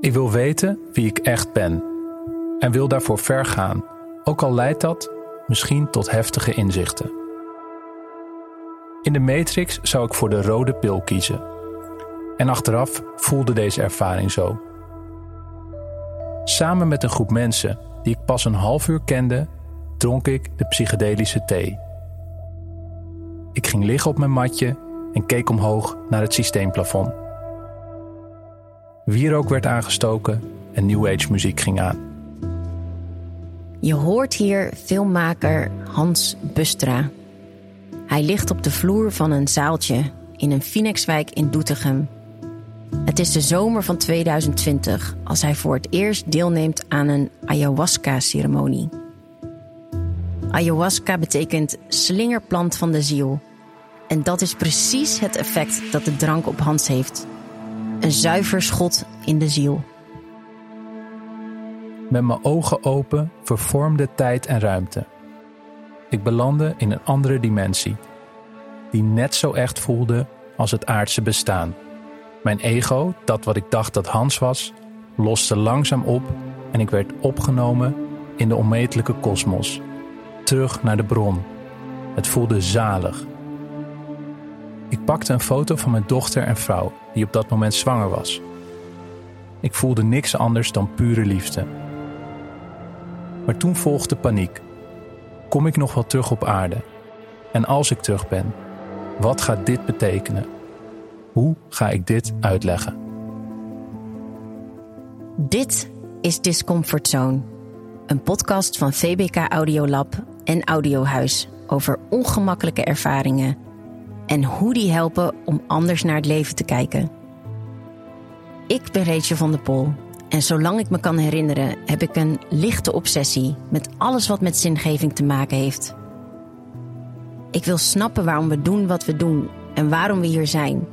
Ik wil weten wie ik echt ben en wil daarvoor ver gaan, ook al leidt dat misschien tot heftige inzichten. In de Matrix zou ik voor de rode pil kiezen. En achteraf voelde deze ervaring zo. Samen met een groep mensen die ik pas een half uur kende, dronk ik de psychedelische thee. Ik ging liggen op mijn matje en keek omhoog naar het systeemplafond. Wierook werd aangestoken en New Age muziek ging aan. Je hoort hier filmmaker Hans Bustra. Hij ligt op de vloer van een zaaltje in een Phoenixwijk in Doetinchem. Het is de zomer van 2020 als hij voor het eerst deelneemt aan een ayahuasca-ceremonie. Ayahuasca betekent slingerplant van de ziel. En dat is precies het effect dat de drank op Hans heeft. Een zuiver schot in de ziel. Met mijn ogen open vervormde tijd en ruimte. Ik belandde in een andere dimensie, die net zo echt voelde als het aardse bestaan. Mijn ego, dat wat ik dacht dat Hans was, loste langzaam op en ik werd opgenomen in de onmetelijke kosmos. Terug naar de bron. Het voelde zalig. Ik pakte een foto van mijn dochter en vrouw, die op dat moment zwanger was. Ik voelde niks anders dan pure liefde. Maar toen volgde paniek. Kom ik nog wel terug op aarde? En als ik terug ben, wat gaat dit betekenen? Hoe ga ik dit uitleggen? Dit is Discomfort Zone, een podcast van VBK Audiolab en Audiohuis over ongemakkelijke ervaringen en hoe die helpen om anders naar het leven te kijken. Ik ben Rachel van der Pol en zolang ik me kan herinneren heb ik een lichte obsessie met alles wat met zingeving te maken heeft. Ik wil snappen waarom we doen wat we doen en waarom we hier zijn.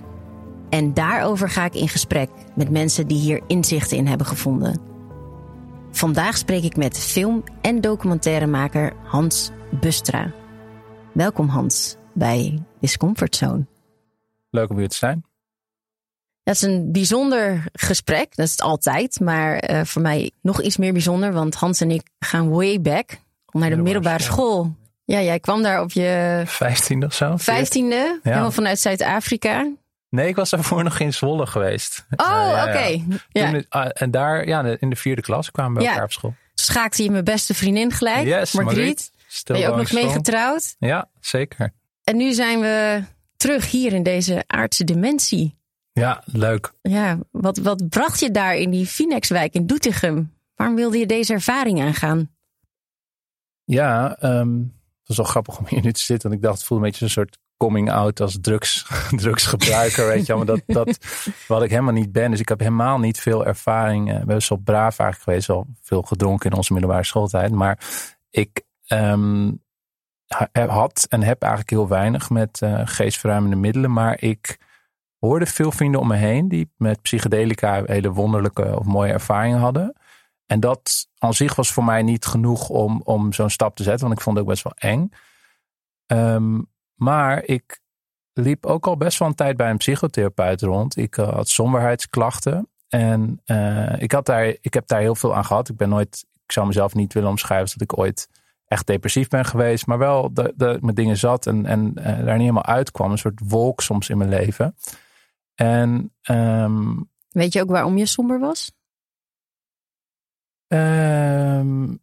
En daarover ga ik in gesprek met mensen die hier inzichten in hebben gevonden. Vandaag spreek ik met film- en documentairemaker Hans Bustra. Welkom Hans bij Discomfort Zone. Leuk om hier te zijn. Dat is een bijzonder gesprek, dat is het altijd. Maar uh, voor mij nog iets meer bijzonder, want Hans en ik gaan way back naar de middelbare school. Ja, jij kwam daar op je... Vijftiende of zo? Vijftiende, ja. helemaal vanuit Zuid-Afrika. Nee, ik was daarvoor nog in Zwolle geweest. Oh, uh, oké. Okay. Ja. Uh, en daar, ja, in de vierde klas kwamen we elkaar op school. Schaakte je mijn beste vriendin gelijk, yes, Margriet. Ben je ook nog mee getrouwd? Ja, zeker. En nu zijn we terug hier in deze aardse dimensie. Ja, leuk. Ja, wat, wat bracht je daar in die Phoenixwijk in Doetinchem? Waarom wilde je deze ervaring aangaan? Ja, um, het was wel grappig om hier nu te zitten. Want ik dacht, het voelde een beetje een soort coming out als drugs, drugsgebruiker, weet je wel. Maar dat, dat wat ik helemaal niet ben. Dus ik heb helemaal niet veel ervaring. Ik ben zo braaf eigenlijk geweest. Wel veel gedronken in onze middelbare schooltijd. Maar ik um, had en heb eigenlijk heel weinig met uh, geestverruimende middelen. Maar ik hoorde veel vrienden om me heen die met psychedelica hele wonderlijke of mooie ervaringen hadden. En dat aan zich was voor mij niet genoeg om, om zo'n stap te zetten, want ik vond het ook best wel eng. Um, maar ik liep ook al best wel een tijd bij een psychotherapeut rond. Ik uh, had somberheidsklachten. En uh, ik, had daar, ik heb daar heel veel aan gehad. Ik ben nooit, ik zou mezelf niet willen omschrijven dat ik ooit echt depressief ben geweest, maar wel dat, ik met dingen zat en, en eh, daar niet helemaal uitkwam. Een soort wolk soms in mijn leven. En ehm, Weet je ook waarom je somber was? ehm,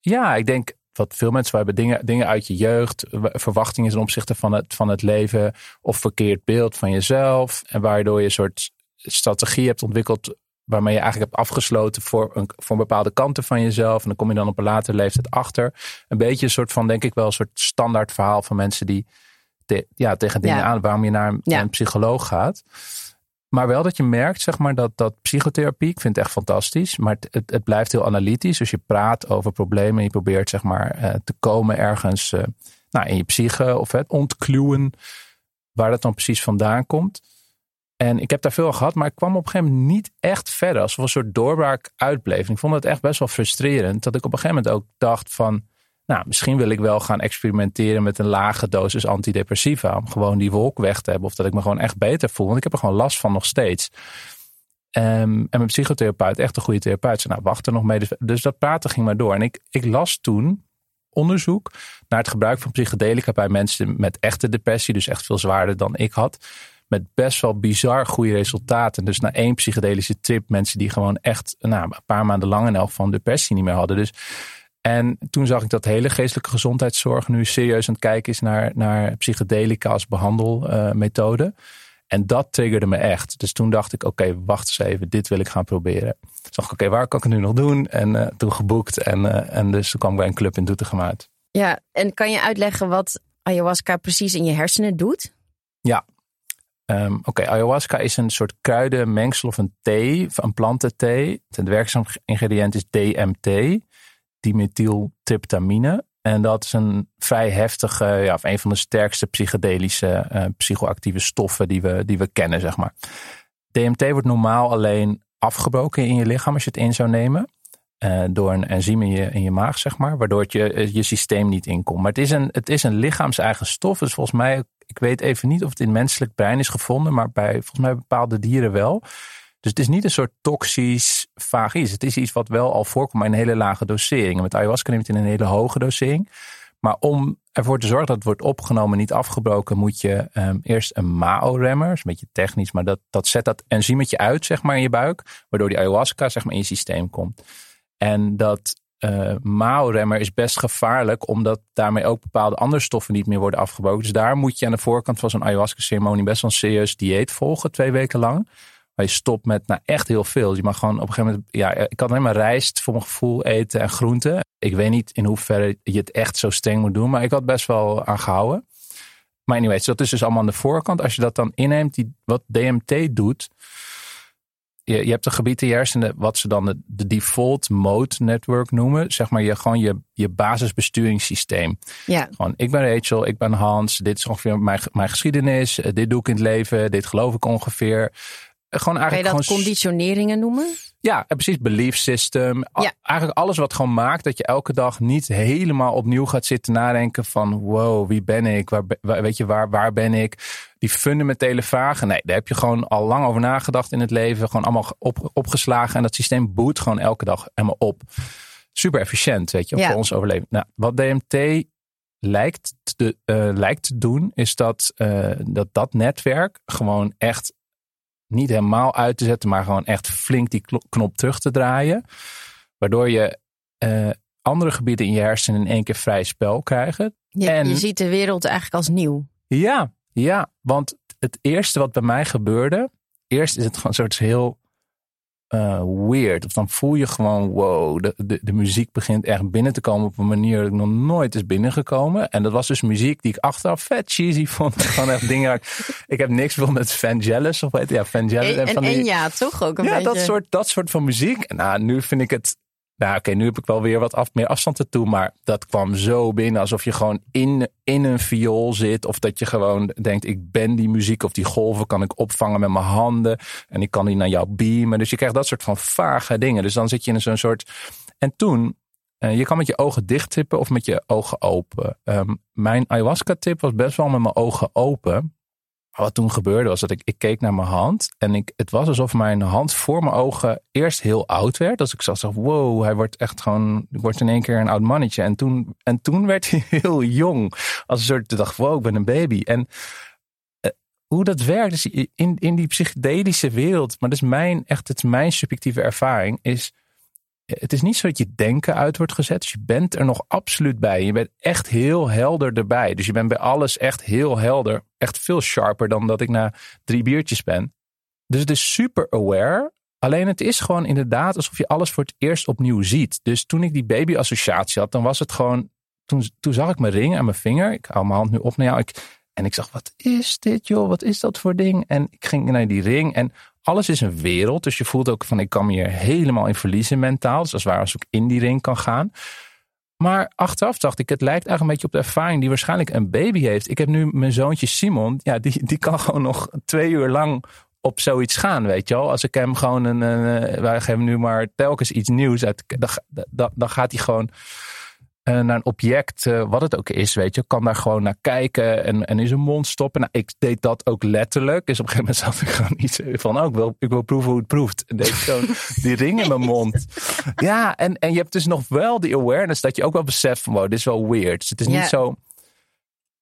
ja, ik denk wat veel mensen hebben dingen, dingen uit je jeugd, verwachtingen ten opzichte van het, van het leven of verkeerd beeld van jezelf. En waardoor je een soort strategie hebt ontwikkeld waarmee je eigenlijk hebt afgesloten voor een, voor een bepaalde kanten van jezelf. En dan kom je dan op een latere leeftijd achter. Een beetje een soort van, denk ik wel, een soort standaard verhaal van mensen die te- ja, tegen dingen Ja. aan, waarom je naar een, Ja. naar een psycholoog gaat. Maar wel dat je merkt, zeg maar, dat, dat psychotherapie, ik vind het echt fantastisch, maar het, het, het blijft heel analytisch. Dus je praat over problemen en je probeert, zeg maar, eh, te komen ergens eh, nou, in je psyche of het ontkluwen waar dat dan precies vandaan komt. En ik heb daar veel gehad, maar ik kwam op een gegeven moment niet echt verder. Alsof een soort doorbraak uitbleef. Ik vond het echt best wel frustrerend. Dat ik op een gegeven moment ook dacht van... Nou, misschien wil ik wel gaan experimenteren met een lage dosis antidepressiva. Om gewoon die wolk weg te hebben. Of dat ik me gewoon echt beter voel. Want ik heb er gewoon last van nog steeds. Ehm, en mijn psychotherapeut, echt een goede therapeut, zei nou wacht er nog mee. Dus, dus dat praten ging maar door. En ik, ik las toen onderzoek naar het gebruik van psychedelica bij mensen met echte depressie. Dus echt veel zwaarder dan ik had. Met best wel bizar goede resultaten. Dus na één psychedelische trip mensen die gewoon echt nou, een paar maanden lang in elk van depressie niet meer hadden. Dus en toen zag ik dat hele geestelijke gezondheidszorg nu serieus aan het kijken is naar, naar psychedelica als behandelmethode. en dat triggerde me echt. Dus toen dacht ik, oké, wacht eens even, dit wil ik gaan proberen. Toen dacht ik, oké, waar kan ik het nu nog doen? En eh, toen geboekt en, eh, en dus toen kwam ik bij een club in Doetinchem uit. Ja, en kan je uitleggen wat ayahuasca precies in je hersenen doet? Ehm, Oké, ayahuasca is een soort kruidenmengsel of een thee, een plantenthee. Het werkzaam ingrediënt is DMT, dimethyltryptamine. En dat is een vrij heftige, ja, of een van de sterkste psychedelische eh, psychoactieve stoffen die we, die we kennen, zeg maar. DMT wordt normaal alleen afgebroken in je lichaam als je het in zou nemen. Eh, door een enzym in je, in je maag, zeg maar. Waardoor het je, eh, systeem niet inkomt. Maar het is, een, het is een lichaams-eigen stof. Dus volgens mij, ik weet even niet of het in menselijk brein is gevonden. Maar bij volgens mij bepaalde dieren wel. Dus het is niet een soort toxisch vaag iets. Het is iets wat wel al voorkomt, maar in een hele lage dosering. En met ayahuasca neemt het in een hele hoge dosering. Maar om ervoor te zorgen dat het wordt opgenomen, niet afgebroken, moet je ehm, eerst een MAO-remmer, is een beetje technisch, maar dat, dat zet dat enzymetje uit, zeg maar, in je buik, waardoor die ayahuasca, zeg maar, in je systeem komt. En dat MAO-remmer is best gevaarlijk, omdat daarmee ook bepaalde andere stoffen niet meer worden afgebroken. Dus daar moet je aan de voorkant van zo'n ayahuasca-ceremonie best wel een serieus dieet volgen, twee weken lang. Waar je stopt met nou, echt heel veel. Je mag gewoon op een gegeven moment. Ja, ik kan alleen maar rijst voor mijn gevoel eten en groenten. Ik weet niet in hoeverre je het echt zo streng moet doen. Maar ik had best wel aan gehouden. Maar anyways, dat is dus allemaal aan de voorkant. Als je dat dan inneemt, die, wat DMT doet. Je, je hebt een gebied in je hersenen, wat ze dan de, de default mode network noemen. Zeg maar je, gewoon je, je basisbesturingssysteem. Ja, Gewoon, ik ben Rachel, ik ben Hans. Dit is ongeveer mijn, mijn geschiedenis. eh, Dit doe ik in het leven. Dit geloof ik ongeveer. Eh, Gewoon kan je eigenlijk dat gewoon conditioneringen noemen? ja, en precies. Belief system. Ja. Eigenlijk alles wat gewoon maakt dat je elke dag niet helemaal opnieuw gaat zitten nadenken van wow, wie ben ik? Waar- weet je, waar, waar ben ik? Die fundamentele vragen. Nee, daar heb je gewoon al lang over nagedacht in het leven. Gewoon allemaal op, opgeslagen. En dat systeem boet gewoon elke dag helemaal op. Super efficiënt, weet je, Ja. voor ons overleven. Nou, wat DMT lijkt te, eh, lijkt te doen, is dat, eh, dat dat netwerk gewoon echt niet helemaal uit te zetten, maar gewoon echt flink die knop terug te draaien. Waardoor je eh, andere gebieden in je hersenen in één keer vrij spel krijgen. Je, En- je ziet de wereld eigenlijk als nieuw. Ja, ja, want het eerste wat bij mij gebeurde, eerst is het gewoon een soort heel eh, weird. Of dan voel je gewoon, wow, de, de, de muziek begint echt binnen te komen op een manier dat ik nog nooit is binnengekomen. En dat was dus muziek die ik achteraf vet cheesy vond. gewoon echt dingen. Ik, ik heb niks veel met Vangelis of weet ja, Vangelis. En, en, van die- en ja, toch ook een ja, beetje. dat soort, dat soort van muziek. Nou, nu vind ik het. Nou, oké, nu heb ik wel weer wat af, meer afstand ertoe. Maar dat kwam zo binnen alsof je gewoon in, in een viool zit. Of dat je gewoon denkt: ik ben die muziek of die golven kan ik opvangen met mijn handen. En ik kan die naar jou beamen. Dus je krijgt dat soort van vage dingen. Dus dan zit je in zo'n soort. En toen. eh, je kan met je ogen dicht tippen of met je ogen open. Ehm, mijn ayahuasca-tip was best wel met mijn ogen open. Wat toen gebeurde was dat ik, ik keek naar mijn hand. En ik, het was alsof mijn hand voor mijn ogen eerst heel oud werd. Dus ik zag wow, hij wordt echt gewoon, wordt in één keer een oud mannetje. En toen, en toen werd hij heel jong. Als een soort, dacht wow, ik ben een baby. En eh, hoe dat werkt, is in, in die psychedelische wereld, maar dat is mijn, echt, het is mijn subjectieve ervaring, is het is niet zo dat je denken uit wordt gezet. Dus je bent er nog absoluut bij. Je bent echt heel helder erbij. Dus je bent bij alles echt heel helder. Echt veel sharper dan dat ik na drie biertjes ben. Dus het is super aware. Alleen het is gewoon inderdaad alsof je alles voor het eerst opnieuw ziet. Dus toen ik die baby-associatie had, dan was het gewoon. Toen, toen zag ik mijn ring aan mijn vinger. Ik hou mijn hand nu op naar jou. Ik, en ik zag, wat is dit joh? Wat is dat voor ding? En ik ging naar die ring. En alles is een wereld. Dus je voelt ook van ik kan me hier helemaal in verliezen mentaal. Dus als waar als ik in die ring kan gaan. Maar achteraf dacht ik, het lijkt eigenlijk een beetje op de ervaring die waarschijnlijk een baby heeft. Ik heb nu mijn zoontje Simon, ja, die, die kan gewoon nog twee uur lang op zoiets gaan, weet je wel. Als ik hem gewoon een, een wij geven nu maar telkens iets nieuws uit, dan, dan, gaat hij gewoon naar een object, uh, wat het ook is, weet je, kan daar gewoon naar kijken en, en in zijn mond stoppen. Nou, ik deed dat ook letterlijk. Dus op een gegeven moment zat ik gewoon iets van, oh, ik wil, ik wil proeven hoe het proeft. En deed gewoon die ring in mijn mond. Ja, en, en je hebt dus nog wel die awareness dat je ook wel beseft van, wow, dit is wel weird. Dus het is niet zo...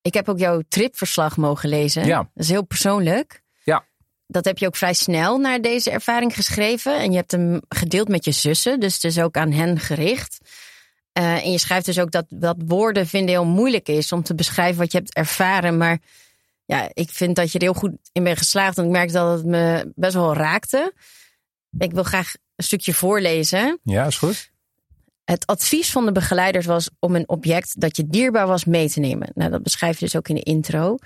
Ik heb ook jouw tripverslag mogen lezen. Ja. Dat is heel persoonlijk. Ja. Dat heb je ook vrij snel naar deze ervaring geschreven. En je hebt hem gedeeld met je zussen. Dus het is ook aan hen gericht. Uh, en je schrijft dus ook dat, dat woorden vinden heel moeilijk is om te beschrijven wat je hebt ervaren. Maar ja, ik vind dat je er heel goed in bent geslaagd. En ik merk dat het me best wel raakte. Ik wil graag een stukje voorlezen. Ja, is goed. Het advies van de begeleiders was om een object dat je dierbaar was mee te nemen. Nou, dat beschrijf je dus ook in de intro.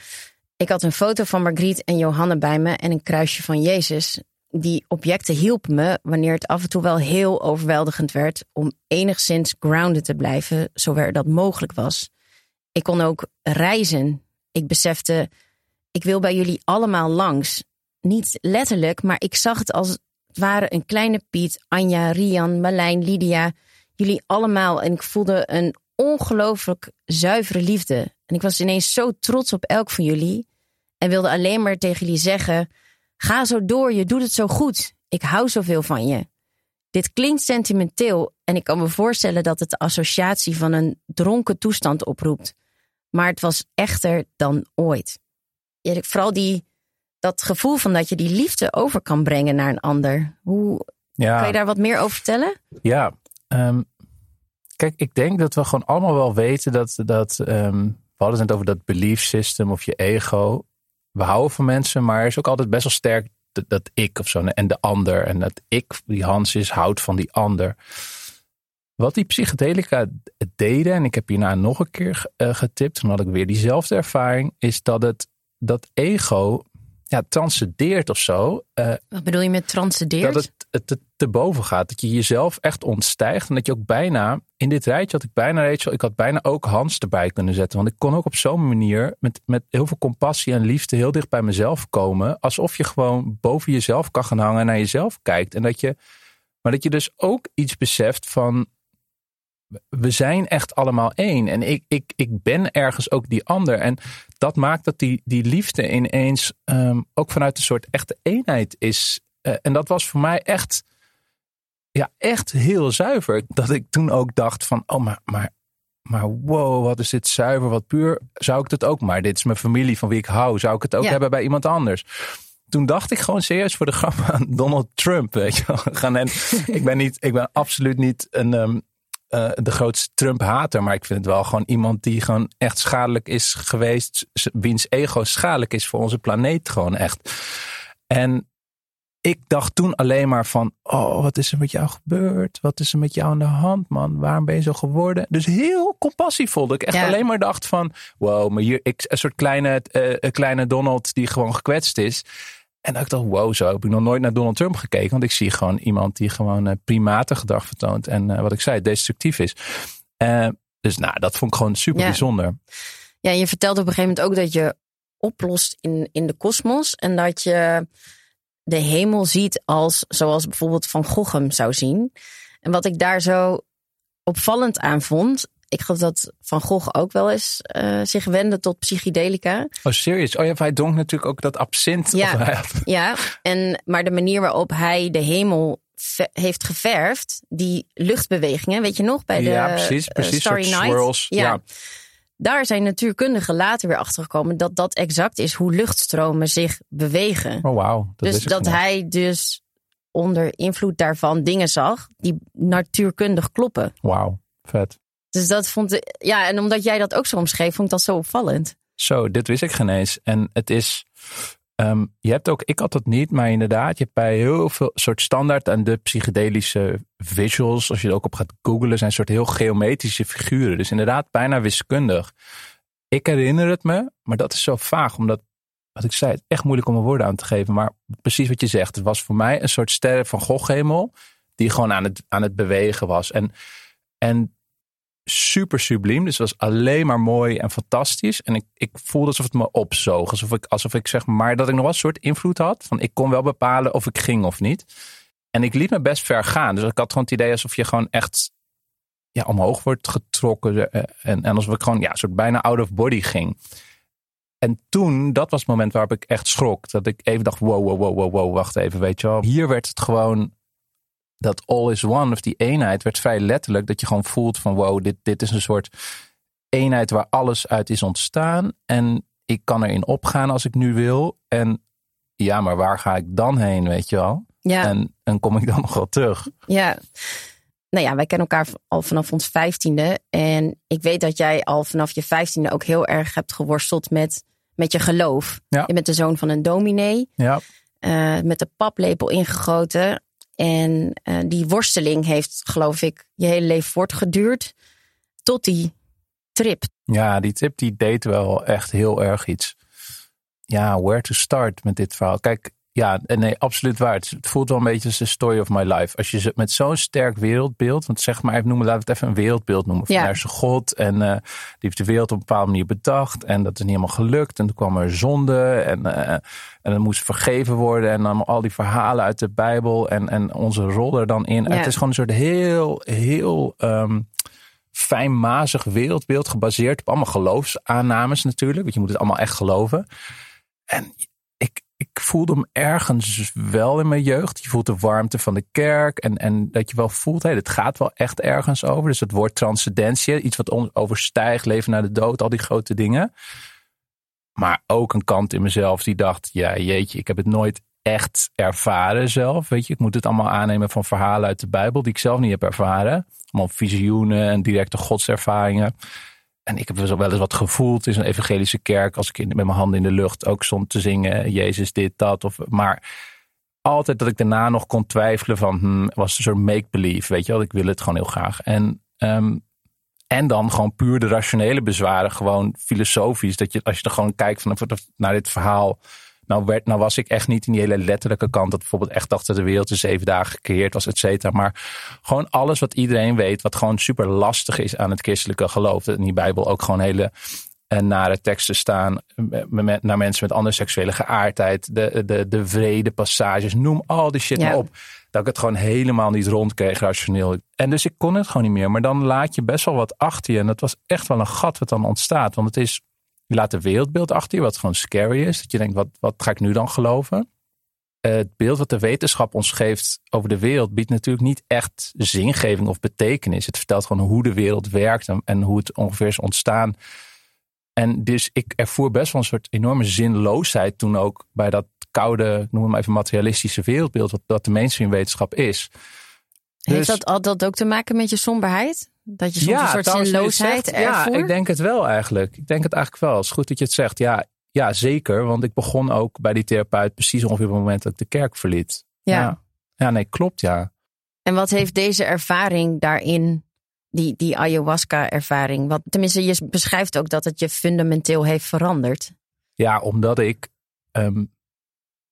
Ik had een foto van Margriet en Johanne bij me en een kruisje van Jezus die objecten hielpen me wanneer het af en toe wel heel overweldigend werd om enigszins grounded te blijven, zover dat mogelijk was. Ik kon ook reizen. Ik besefte, ik wil bij jullie allemaal langs. Niet letterlijk, maar ik zag het als het ware een kleine Piet, Anja, Rian, Marlijn, Lydia. Jullie allemaal. En ik voelde een ongelooflijk zuivere liefde. En ik was ineens zo trots op elk van jullie. En wilde alleen maar tegen jullie zeggen Ga zo door, je doet het zo goed. Ik hou zoveel van je. Dit klinkt sentimenteel en ik kan me voorstellen dat het de associatie van een dronken toestand oproept. Maar het was echter dan ooit. Vooral die, dat gevoel van dat je die liefde over kan brengen naar een ander. Hoe ja. kan je daar wat meer over vertellen? Ja, um, kijk, ik denk dat we gewoon allemaal wel weten dat, dat um, we hadden het over dat belief system of je ego we houden van mensen, maar er is ook altijd best wel sterk dat, ik of zo en de ander. En dat ik, die Hans is, houdt van die ander. Wat die psychedelica deden, en ik heb hierna nog een keer uh, getipt, toen had ik weer diezelfde ervaring, is dat het dat ego ja, transcendeert of zo. Uh, Wat bedoel je met transcendeert? Dat het, het, te boven gaat. Dat je jezelf echt ontstijgt. En dat je ook bijna, in dit rijtje had ik bijna, Rachel, ik had bijna ook Hans erbij kunnen zetten. Want ik kon ook op zo'n manier, met, met heel veel compassie en liefde, heel dicht bij mezelf komen. Alsof je gewoon boven jezelf kan gaan hangen en naar jezelf kijkt. En dat je, maar dat je dus ook iets beseft van, we zijn echt allemaal één. En ik, ik, ik ben ergens ook die ander. En dat maakt dat die, die liefde ineens um, ook vanuit een soort echte eenheid is. Uh, en dat was voor mij echt, ja, echt heel zuiver. Dat ik toen ook dacht van, oh, maar, maar, maar wow, wat is dit zuiver, wat puur. Zou ik het ook, maar dit is mijn familie van wie ik hou. Zou ik het ook ja. hebben bij iemand anders? toen dacht ik gewoon serieus voor de grap aan Donald Trump. Weet je wel. En ik ben, niet, ik ben absoluut niet een, um, uh, de grootste Trump-hater. Maar ik vind het wel gewoon iemand die gewoon echt schadelijk is geweest. Wiens ego schadelijk is voor onze planeet gewoon echt. En ik dacht toen alleen maar van, oh, wat is er met jou gebeurd? Wat is er met jou aan de hand, man? Waarom ben je zo geworden? Dus heel compassievol. Dat ik echt alleen maar dacht van, wow, maar hier, ik, een soort kleine, uh, kleine Donald die gewoon gekwetst is. En dat ik dacht, wow, zo heb ik nog nooit naar Donald Trump gekeken. Want ik zie gewoon iemand die gewoon uh, primaten gedrag vertoont. En uh, wat ik zei, destructief is. Uh, dus nou, dat vond ik gewoon super bijzonder. Ja, je vertelde op een gegeven moment ook dat je oplost in, in de kosmos. En dat je de hemel ziet als, zoals bijvoorbeeld Van Gogh hem zou zien. En wat ik daar zo opvallend aan vond, ik geloof dat Van Gogh ook wel eens uh, zich wende tot psychedelica. Oh, serieus? Oh ja, hij dronk natuurlijk ook dat absint. Ja, ja. En, maar de manier waarop hij de hemel heeft geverfd, die luchtbewegingen, weet je nog, bij de ja, precies, precies, uh, Starry Night. Swirls, ja. ja. Daar zijn natuurkundigen later weer achter gekomen dat dat exact is hoe luchtstromen zich bewegen. Oh, wauw. Dus dat hij dus onder invloed daarvan dingen zag die natuurkundig kloppen. Wauw, vet. Dus dat vond ik, ja, en omdat jij dat ook zo omschreef, vond ik dat zo opvallend. Zo, dit wist ik geen eens. En het is, um, je hebt ook, ik had dat niet, maar inderdaad, je hebt bij heel veel soort standaard en de psychedelische visuals, als je er ook op gaat googlen, zijn soort heel geometrische figuren. Dus inderdaad, bijna wiskundig. Ik herinner het me, maar dat is zo vaag, omdat wat ik zei, het echt moeilijk om een woorden aan te geven. Maar precies wat je zegt. Het was voor mij een soort sterren van Goghemel. Die gewoon aan het, aan het bewegen was. En, en super subliem. Dus het was alleen maar mooi en fantastisch. En ik, ik voelde alsof het me opzoog. Alsof ik, alsof ik zeg maar dat ik nog wel een soort invloed had. Van ik kon wel bepalen of ik ging of niet. En ik liet me best ver gaan. Dus ik had gewoon het idee alsof je gewoon echt ja, omhoog wordt getrokken. Eh, en, en alsof ik gewoon ja, soort bijna out of body ging. En toen, dat was het moment waarop ik echt schrok. Dat ik even dacht, wow, wow, wow, wow, wow, wacht even, weet je wel. Hier werd het gewoon, dat all is one, of die eenheid, werd vrij letterlijk. Dat je gewoon voelt van, wow, dit, dit is een soort eenheid waar alles uit is ontstaan. En ik kan erin opgaan als ik nu wil. En ja, maar waar ga ik dan heen, weet je wel? Ja. En, en kom ik dan nog wel terug? Ja. Nou ja, wij kennen elkaar al vanaf ons vijftiende. En ik weet dat jij al vanaf je vijftiende ook heel erg hebt geworsteld met met je geloof. Je bent de zoon van een dominee. Ja. Uh, met de paplepel ingegoten. En uh, die worsteling heeft, geloof ik, je hele leven voortgeduurd. Tot die trip. Ja, die trip die deed wel echt heel erg iets. Ja, where to start met dit verhaal. Kijk, ja, nee, absoluut waar. Het voelt wel een beetje als de story of my life. Als je met zo'n sterk wereldbeeld, want zeg maar even noemen, laten we het even een wereldbeeld noemen. Van ja. er is God en uh, die heeft de wereld op een bepaalde manier bedacht en dat is niet helemaal gelukt. En toen kwam er zonde en, uh, en dan moest vergeven worden en dan al die verhalen uit de Bijbel en, en onze rol er dan in. Ja. Het is gewoon een soort heel, heel um, fijnmazig wereldbeeld gebaseerd op allemaal geloofsaannames natuurlijk, want je moet het allemaal echt geloven. En voelde hem ergens wel in mijn jeugd. Je voelt de warmte van de kerk. En, en dat je wel voelt, hey, het gaat wel echt ergens over. Dus het woord transcendentie, iets wat overstijgt, leven naar de dood, al die grote dingen. Maar ook een kant in mezelf die dacht, ja jeetje, ik heb het nooit echt ervaren zelf. Weet je, ik moet het allemaal aannemen van verhalen uit de Bijbel die ik zelf niet heb ervaren. Allemaal visioenen en directe godservaringen. En ik heb wel eens wat gevoeld in zo'n evangelische kerk. Als ik met mijn handen in de lucht ook stond te zingen. Jezus dit, dat. Of, maar altijd dat ik daarna nog kon twijfelen van. Hmm, was een soort make-believe. Weet je wel, ik wil het gewoon heel graag. En, um, en dan gewoon puur de rationele bezwaren. Gewoon filosofisch. Dat je als je er gewoon kijkt van, naar dit verhaal nou, werd, nou was ik echt niet in die hele letterlijke kant. Dat bijvoorbeeld echt dacht dat de wereld in zeven dagen gecreëerd was, et cetera. Maar gewoon alles wat iedereen weet. Wat gewoon super lastig is aan het christelijke geloof. Dat in die Bijbel ook gewoon hele en eh, nare teksten staan naar mensen met andere seksuele geaardheid, de, de, de vrede passages, noem al die shit maar op. Dat ik het gewoon helemaal niet rond kreeg rationeel. En dus ik kon het gewoon niet meer. Maar dan laat je best wel wat achter je. En dat was echt wel een gat wat dan ontstaat. Want het is je laat een wereldbeeld achter je, wat gewoon scary is. Dat je denkt, wat, wat ga ik nu dan geloven? Het beeld wat de wetenschap ons geeft over de wereld biedt natuurlijk niet echt zingeving of betekenis. Het vertelt gewoon hoe de wereld werkt en, hoe het ongeveer is ontstaan. En dus ik ervoer best wel een soort enorme zinloosheid toen ook bij dat koude, noem het maar even materialistische wereldbeeld, wat, dat de mainstream wetenschap is. Heeft dus, dat, had dat ook te maken met je somberheid? Dat je soms een soort zinloosheid ervoer? Ja, ik denk het wel eigenlijk. Ik denk het eigenlijk wel. Het is goed dat je het zegt. Ja, ja, zeker. Want ik begon ook bij die therapeut precies ongeveer op het moment dat ik de kerk verliet. Ja. ja. Ja, nee, klopt ja. En wat heeft deze ervaring daarin, die, die ayahuasca-ervaring, wat tenminste, je beschrijft ook dat het je fundamenteel heeft veranderd. Ja, omdat ik, um,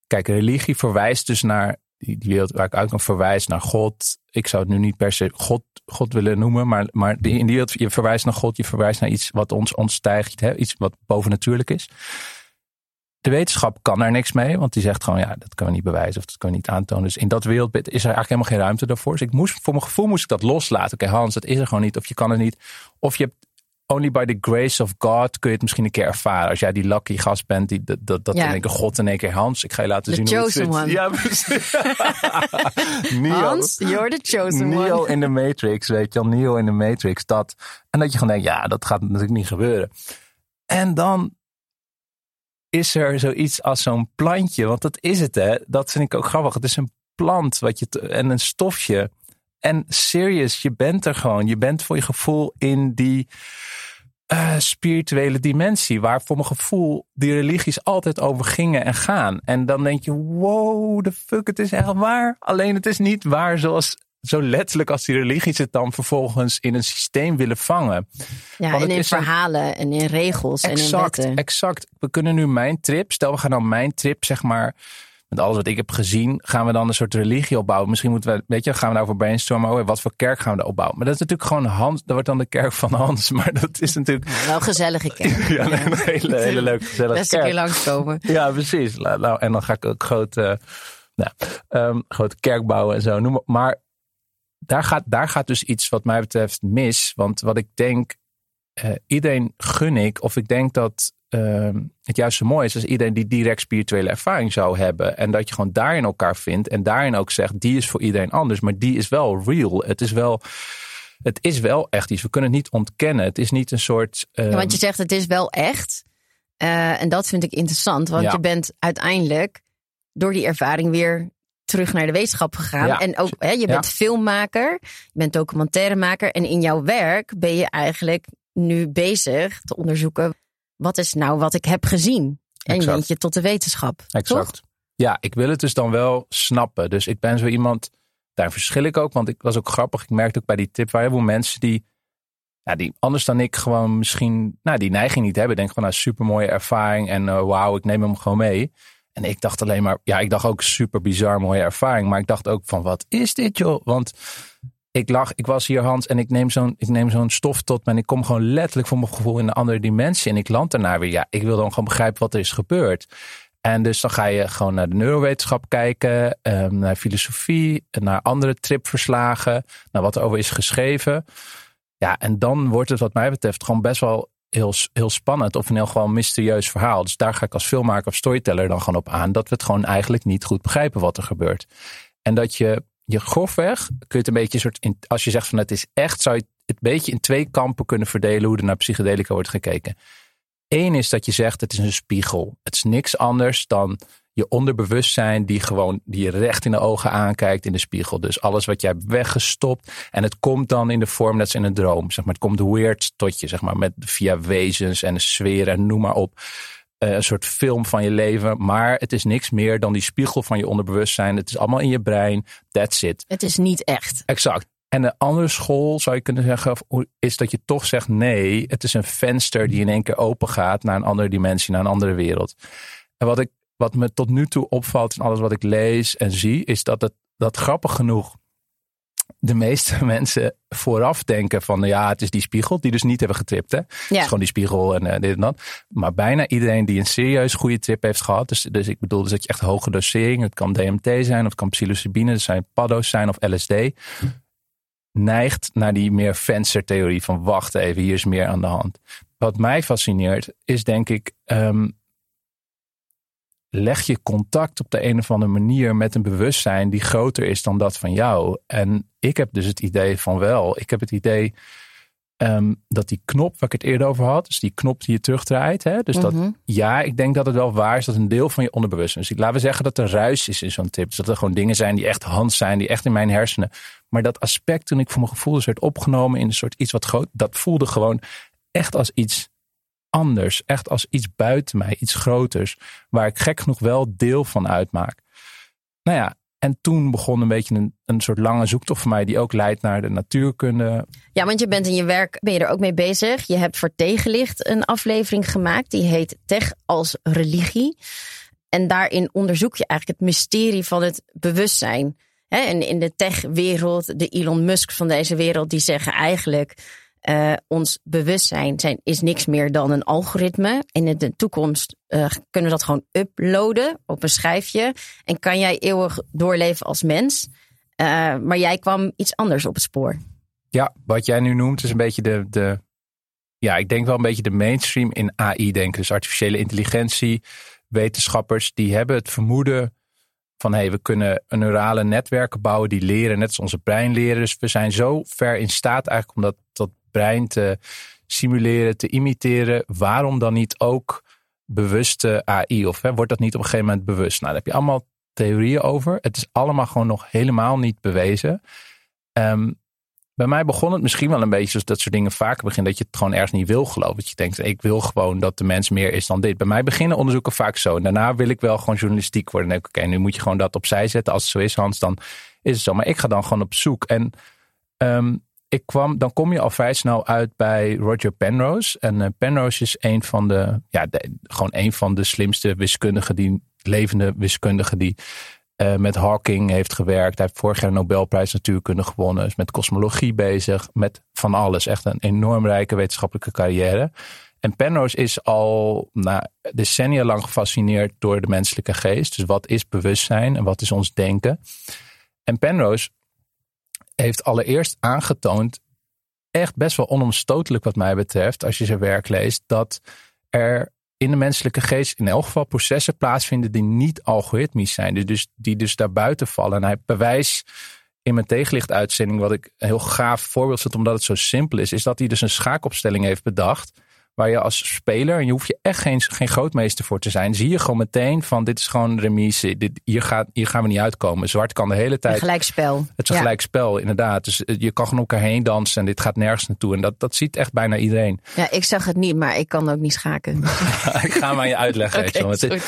kijk, religie verwijst dus naar die, die wereld waar ik uit kan verwijzen naar God. Ik zou het nu niet per se God, God willen noemen, maar, maar in die wereld, je verwijst naar God, je verwijst naar iets wat ons ontstijgt, hè, iets wat bovennatuurlijk is. De wetenschap kan er niks mee, want die zegt gewoon, ja, dat kunnen we niet bewijzen of dat kunnen we niet aantonen. Dus in dat wereldbeeld is er eigenlijk helemaal geen ruimte daarvoor. Dus ik moest, voor mijn gevoel moest ik dat loslaten. Oké, Hans, dat is er gewoon niet, of je kan het niet. Of je hebt only by the grace of God kun je het misschien een keer ervaren. Als jij die lucky gast bent, die, dat, dat, dat Ja. in één keer God in één keer Hans, ik ga je laten The zien hoe het zit. one. Ja, precies. Neo. Hans, you're the chosen Neo one. in de Matrix, weet je wel. Neo in de Matrix, dat. En dat je gewoon denkt, ja, dat gaat natuurlijk niet gebeuren. En dan is er zoiets als zo'n plantje. Want dat is het, hè. Dat vind ik ook grappig. Het is een plant wat je en een stofje. En serious, je bent er gewoon. Je bent voor je gevoel in die eh, spirituele dimensie. Waar voor mijn gevoel die religies altijd over gingen en gaan. En dan denk je, wow, de fuck, het is echt waar. Alleen het is niet waar zoals... Zo letterlijk als die religies het dan vervolgens in een systeem willen vangen. Ja, Want en in een- verhalen en in regels en in Exact, wetten. exact. We kunnen nu mijn trip, stel we gaan dan mijn trip, zeg maar, met alles wat ik heb gezien, gaan we dan een soort religie opbouwen. Misschien moeten we, weet je, gaan we daarover brainstormen. Oh, wat voor kerk gaan we daar opbouwen? Maar dat is natuurlijk gewoon Hans, dat wordt dan de kerk van Hans. Maar dat is natuurlijk Wel een gezellige kerk. ja, een hele, hele leuke, gezellige Best een keer kerk. langskomen. Ja, precies. Nou, en dan ga ik ook grote, nou, ehm, grote kerk bouwen en zo. Noem maar. maar daar gaat, daar gaat dus iets wat mij betreft mis. Want wat ik denk, eh, iedereen gun ik, of ik denk dat ehm, het juist zo mooi is als iedereen die direct spirituele ervaring zou hebben. En dat je gewoon daarin elkaar vindt. En daarin ook zegt, die is voor iedereen anders. Maar die is wel real. Het is wel, het is wel echt iets. We kunnen het niet ontkennen. Het is niet een soort... ehm, Ja, want je zegt het is wel echt. Eh, en dat vind ik interessant. Want Ja. je bent uiteindelijk door die ervaring weer terug naar de wetenschap gegaan. Ja. En ook, hè, je bent filmmaker, je bent documentairemaker. En in jouw werk ben je eigenlijk nu bezig te onderzoeken... wat is nou wat ik heb gezien? En bent je tot de wetenschap. Exact. Toch? Ja, ik wil het dus dan wel snappen. Dus ik ben zo iemand, daar verschil ik ook. Want ik was ook grappig. Ik merkte ook bij die tip, waar heel veel mensen die, ja, die anders dan ik gewoon misschien, nou, die neiging niet hebben. Denk van, nou, super mooie ervaring en eh, wauw, ik neem hem gewoon mee. En ik dacht alleen maar, ja, ik dacht ook super bizar mooie ervaring. Maar ik dacht ook van, wat is dit joh? Want ik lag, ik was hier Hans en ik neem zo'n, zo'n stof tot en ik kom gewoon letterlijk voor mijn gevoel in een andere dimensie. En ik land daarna weer, ja, ik wil dan gewoon begrijpen wat er is gebeurd. En dus dan ga je gewoon naar de neurowetenschap kijken, ehm, naar filosofie, naar andere tripverslagen, naar wat er over is geschreven. Ja, en dan wordt het wat mij betreft gewoon best wel heel, heel spannend of een heel gewoon mysterieus verhaal. Dus daar ga ik als filmmaker of storyteller dan gewoon op aan. Dat we het gewoon eigenlijk niet goed begrijpen wat er gebeurt. En dat je, je grofweg, kun je het een beetje soort, in, als je zegt van het is echt, zou je het een beetje in twee kampen kunnen verdelen hoe er naar psychedelica wordt gekeken. Eén is dat je zegt het is een spiegel. Het is niks anders dan je onderbewustzijn die gewoon die je recht in de ogen aankijkt in de spiegel. Dus alles wat jij hebt weggestopt en het komt dan in de vorm net als in een droom. Zeg maar, het komt weird tot je, zeg maar, met via wezens en sferen en noem maar op. Eh, een soort film van je leven. Maar het is niks meer dan die spiegel van je onderbewustzijn. Het is allemaal in je brein. That's it. Het is niet echt. Exact. En de andere school zou je kunnen zeggen, is dat je toch zegt nee, het is een venster die in één keer open gaat naar een andere dimensie, naar een andere wereld. En wat, ik, wat me tot nu toe opvalt in alles wat ik lees en zie, is dat het dat grappig genoeg de meeste mensen vooraf denken van ja, het is die spiegel, die dus niet hebben getript. Hè? Het is gewoon die spiegel en eh, dit en dat. Maar bijna iedereen die een serieus goede trip heeft gehad, dus, dus ik bedoel dus dat je echt hoge dosering, het kan DMT zijn of het kan psilocybine, het zijn paddo's zijn of LSD, neigt naar die meer venstertheorie van wacht even, hier is meer aan de hand. Wat mij fascineert is denk ik, ehm, leg je contact op de een of andere manier met een bewustzijn die groter is dan dat van jou. En ik heb dus het idee van wel. Ik heb het idee ehm, dat die knop waar ik het eerder over had, dus die knop die je terugdraait, hè, dus dat Mhm. ja, ik denk dat het wel waar is dat een deel van je onderbewustzijn. Dus laten we zeggen dat er ruis is in zo'n tip. Dus dat er gewoon dingen zijn die echt hand zijn, die echt in mijn hersenen. Maar dat aspect toen ik voor mijn gevoel dus werd opgenomen in een soort iets wat groot, dat voelde gewoon echt als iets anders. Echt als iets buiten mij, iets groters. Waar ik gek genoeg wel deel van uitmaak. Nou ja, en toen begon een beetje een, een soort lange zoektocht voor mij, die ook leidt naar de natuurkunde. Ja, want je bent in je werk, ben je er ook mee bezig. Je hebt voor Tegenlicht een aflevering gemaakt. Die heet Tech als religie. En daarin onderzoek je eigenlijk het mysterie van het bewustzijn. En in de tech-wereld, de Elon Musk van deze wereld, die zeggen eigenlijk... uh, ons bewustzijn zijn, is niks meer dan een algoritme. En in de toekomst uh, kunnen we dat gewoon uploaden op een schijfje. En kan jij eeuwig doorleven als mens. Uh, maar jij kwam iets anders op het spoor. Ja, wat jij nu noemt is een beetje de, de. Ja, ik denk wel een beetje de mainstream in AI denken. Dus artificiële intelligentie. Wetenschappers die hebben het vermoeden van hey, we kunnen een neurale netwerken bouwen die leren, net als onze brein leren. Dus we zijn zo ver in staat eigenlijk om dat, dat brein te simuleren, te imiteren. Waarom dan niet ook bewuste AI? Of hè, wordt dat niet op een gegeven moment bewust? Nou, daar heb je allemaal theorieën over. Het is allemaal gewoon nog helemaal niet bewezen. Um, bij mij begon het misschien wel een beetje zoals dat soort dingen vaker beginnen. Dat je het gewoon ergens niet wil geloven. Dat je denkt, ik wil gewoon dat de mens meer is dan dit. Bij mij beginnen onderzoeken vaak zo. En daarna wil ik wel gewoon journalistiek worden. En oké, nu moet je gewoon dat opzij zetten. Als het zo is, Hans, dan is het zo. Maar ik ga dan gewoon op zoek. En um, ik kwam, dan kom je al vrij snel uit bij Roger Penrose. En uh, Penrose is een van de, ja, gewoon een van de slimste wiskundigen, die levende wiskundigen die uh, met Hawking heeft gewerkt. Hij heeft vorig jaar een Nobelprijs natuurkunde gewonnen. Is met kosmologie bezig. Met van alles. Echt een enorm rijke wetenschappelijke carrière. En Penrose is al decennia lang gefascineerd door de menselijke geest. Dus wat is bewustzijn en wat is ons denken? En Penrose heeft allereerst aangetoond, echt best wel onomstotelijk wat mij betreft, als je zijn werk leest, dat er in de menselijke geest in elk geval processen plaatsvinden die niet algoritmisch zijn. Dus, dus die dus daarbuiten vallen. En hij bewijst in mijn tegenlichtuitzending, wat ik een heel gaaf voorbeeld vind, omdat het zo simpel is, is dat hij dus een schaakopstelling heeft bedacht Waar je als speler, en je hoeft je echt geen, geen grootmeester voor te zijn, zie je gewoon meteen van dit is gewoon remise. Dit, hier, gaat, hier gaan we niet uitkomen. Zwart kan de hele tijd. Een gelijkspel. Het is een ja. gelijkspel, inderdaad. Dus eh, je kan gewoon elkaar heen dansen en dit gaat nergens naartoe. En dat, dat ziet echt bijna iedereen. Ja, ik zag het niet, maar ik kan ook niet schaken. ik ga hem aan je uitleggen. okay,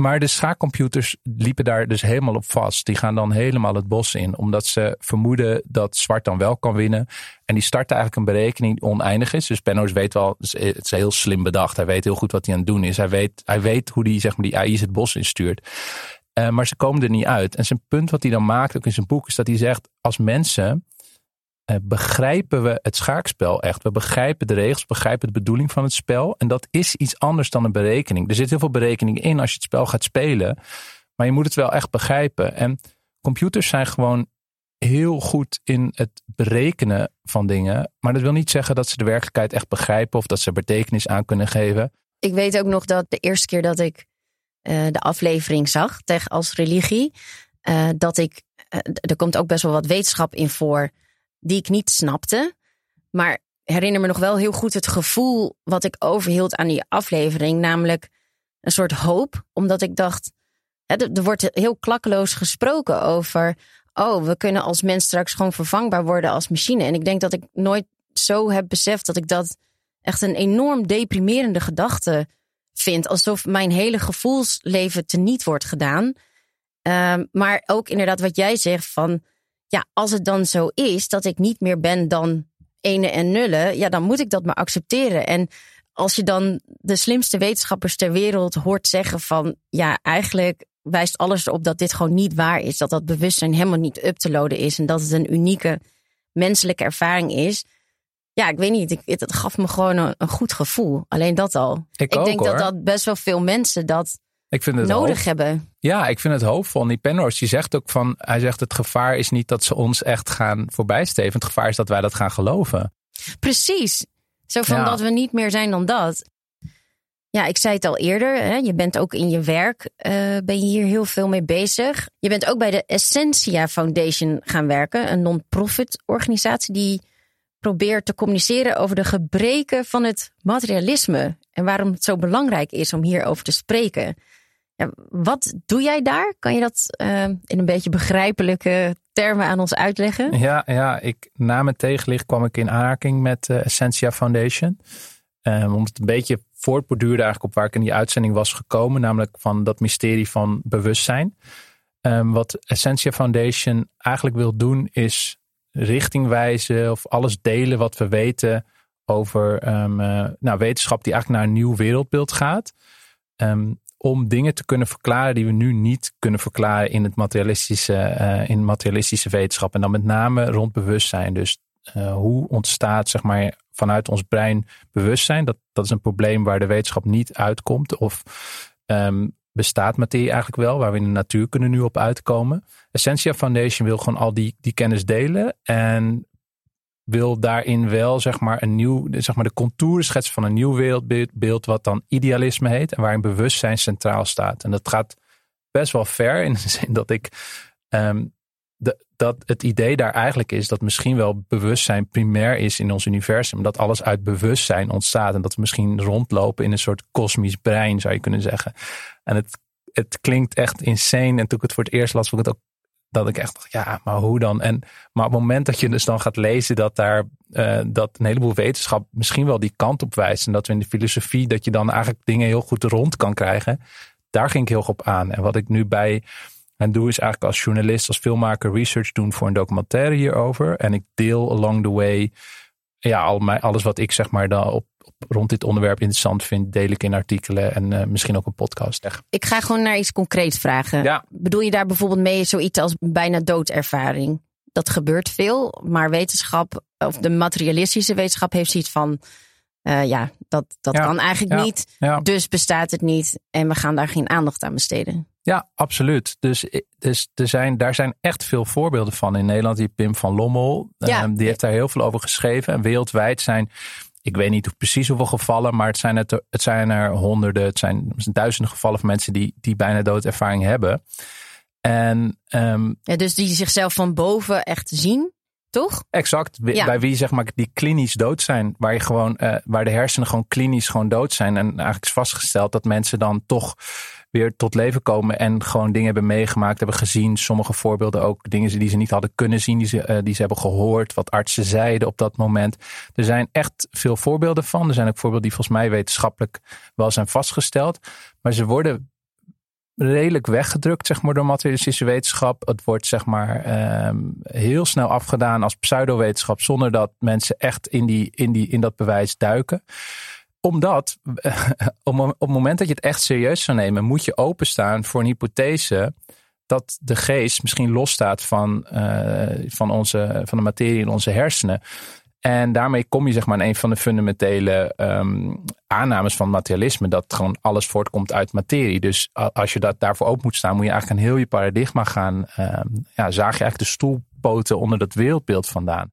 maar de schaakcomputers liepen daar dus helemaal op vast. Die gaan dan helemaal het bos in, omdat ze vermoeden dat zwart dan wel kan winnen. En die starten eigenlijk een berekening die oneindig is. Dus Penrose weet wel, het is heel slim bedacht. Hij weet heel goed wat hij aan het doen is. Hij weet, hij weet hoe die, zeg maar, die AI's het bos instuurt. Uh, maar ze komen er niet uit. En zijn punt wat hij dan maakt, ook in zijn boek, is dat hij zegt: als mensen begrijpen we het schaakspel echt. We begrijpen de regels, begrijpen de bedoeling van het spel. En dat is iets anders dan een berekening. Er zit heel veel berekening in als je het spel gaat spelen. Maar je moet het wel echt begrijpen. En computers zijn gewoon heel goed in het berekenen van dingen. Maar dat wil niet zeggen dat ze de werkelijkheid echt begrijpen of dat ze betekenis aan kunnen geven. Ik weet ook nog dat de eerste keer dat ik uh, de aflevering zag tegen als religie, uh, dat ik, er komt ook best wel wat wetenschap in voor die ik niet snapte. Maar herinner me nog wel heel goed het gevoel wat ik overhield aan die aflevering. Namelijk een soort hoop. Omdat ik dacht, er wordt heel klakkeloos gesproken over. Oh, we kunnen als mens straks gewoon vervangbaar worden als machine. En ik denk dat ik nooit zo heb beseft dat ik dat echt een enorm deprimerende gedachte vind. Alsof mijn hele gevoelsleven teniet wordt gedaan. Uh, maar ook inderdaad wat jij zegt van ja, als het dan zo is dat ik niet meer ben dan ene en nullen, ja, dan moet ik dat maar accepteren. En als je dan de slimste wetenschappers ter wereld hoort zeggen van, ja, eigenlijk wijst alles erop dat dit gewoon niet waar is, dat dat bewustzijn helemaal niet up te loaden is en dat het een unieke menselijke ervaring is. Ja, ik weet niet. Ik, het gaf me gewoon een, een goed gevoel. Alleen dat al. Ik, ik denk dat dat best wel veel mensen dat ik vind het nodig hebben. Ja, ik vind het hoofdvol. Die Penrose die zegt ook van, hij zegt het gevaar is niet dat ze ons echt gaan voorbijsteven. Het gevaar is dat wij dat gaan geloven. Precies. Zo van ja. dat we niet meer zijn dan dat. Ja, ik zei het al eerder. Hè, je bent ook in je werk, uh, ben je hier heel veel mee bezig. Je bent ook bij de Essentia Foundation gaan werken. Een non-profit organisatie die probeert te communiceren over de gebreken van het materialisme. En waarom het zo belangrijk is om hierover te spreken. Wat doe jij daar? Kan je dat uh, in een beetje begrijpelijke termen aan ons uitleggen? Ja, ja ik, na mijn tegenlicht kwam ik in aanraking met de uh, Essentia Foundation. Um, omdat het een beetje voortborduurde eigenlijk op waar ik in die uitzending was gekomen. Namelijk van dat mysterie van bewustzijn. Um, wat Essentia Foundation eigenlijk wil doen is richting wijzen of alles delen wat we weten over um, uh, nou, wetenschap die eigenlijk naar een nieuw wereldbeeld gaat. Um, om dingen te kunnen verklaren die we nu niet kunnen verklaren in het materialistische, uh, in materialistische wetenschap. En dan met name rond bewustzijn. Dus uh, hoe ontstaat zeg maar vanuit ons brein bewustzijn. Dat, dat is een probleem waar de wetenschap niet uitkomt. Of um, bestaat materie eigenlijk wel, waar we in de natuur kunnen nu op uitkomen. Essentia Foundation wil gewoon al die, die kennis delen. En wil daarin wel zeg maar een nieuw, zeg maar de contouren schetsen van een nieuw wereldbeeld, wat dan idealisme heet en waarin bewustzijn centraal staat. En dat gaat best wel ver in de zin dat ik de, dat het idee daar eigenlijk is dat misschien wel bewustzijn primair is in ons universum. Dat alles uit bewustzijn ontstaat en dat we misschien rondlopen in een soort kosmisch brein, zou je kunnen zeggen. En het, het klinkt echt insane. En toen ik het voor het eerst las, vond ik het ook dat ik echt dacht, ja, maar hoe dan? En, maar op het moment dat je dus dan gaat lezen dat daar uh, dat een heleboel wetenschap misschien wel die kant op wijst. En dat we in de filosofie dat je dan eigenlijk dingen heel goed rond kan krijgen. Daar ging ik heel op aan. En wat ik nu bij en doe is eigenlijk als journalist, als filmmaker research doen voor een documentaire hierover. En ik deel along the way ja, al mijn, alles wat ik zeg maar dan op, op, rond dit onderwerp interessant vind, deel ik in artikelen en uh, misschien ook een podcast. Echt. Ik ga gewoon naar iets concreets vragen. Ja. Bedoel je daar bijvoorbeeld mee zoiets als bijna doodervaring? Dat gebeurt veel, maar wetenschap, of de materialistische wetenschap, heeft zoiets van. Uh, ja, dat, dat Ja. kan eigenlijk Ja. niet. Dus bestaat het niet. En we gaan daar geen aandacht aan besteden. Ja, absoluut. Dus, dus er zijn, daar zijn echt veel voorbeelden van in Nederland. Die Pim van Lommel, Ja. ehm, die heeft daar heel veel over geschreven. En wereldwijd zijn, ik weet niet precies hoeveel gevallen, maar het zijn, het, er- het zijn er honderden, het zijn duizenden gevallen van mensen die, die bijna doodervaring hebben. En ehm, Ja, dus die zichzelf van boven echt zien, toch? Exact. Ja. Bij wie zeg maar die klinisch dood zijn. Waar, je gewoon, eh, waar de hersenen gewoon klinisch gewoon dood zijn. En eigenlijk is vastgesteld dat mensen dan toch weer tot leven komen. En gewoon dingen hebben meegemaakt, hebben gezien. Sommige voorbeelden ook dingen die ze niet hadden kunnen zien. Die ze, eh, die ze hebben gehoord. Wat artsen zeiden op dat moment. Er zijn echt veel voorbeelden van. Er zijn ook voorbeelden die volgens mij wetenschappelijk wel zijn vastgesteld. Maar ze worden redelijk weggedrukt, zeg maar, door materialistische wetenschap. Het wordt, zeg maar, ehm, heel snel afgedaan als pseudowetenschap, zonder dat mensen echt in, die, in, die, in dat bewijs duiken. Omdat, op het moment dat je het echt serieus zou nemen, moet je openstaan voor een hypothese dat de geest misschien losstaat van, eh, van, onze, van de materie in onze hersenen. En daarmee kom je zeg maar in een van de fundamentele ehm, aannames van materialisme. Dat gewoon alles voortkomt uit materie. Dus als je dat daarvoor open moet staan, moet je eigenlijk een heel je paradigma gaan. ehm, ja, zaag je eigenlijk de stoelpoten onder dat wereldbeeld vandaan.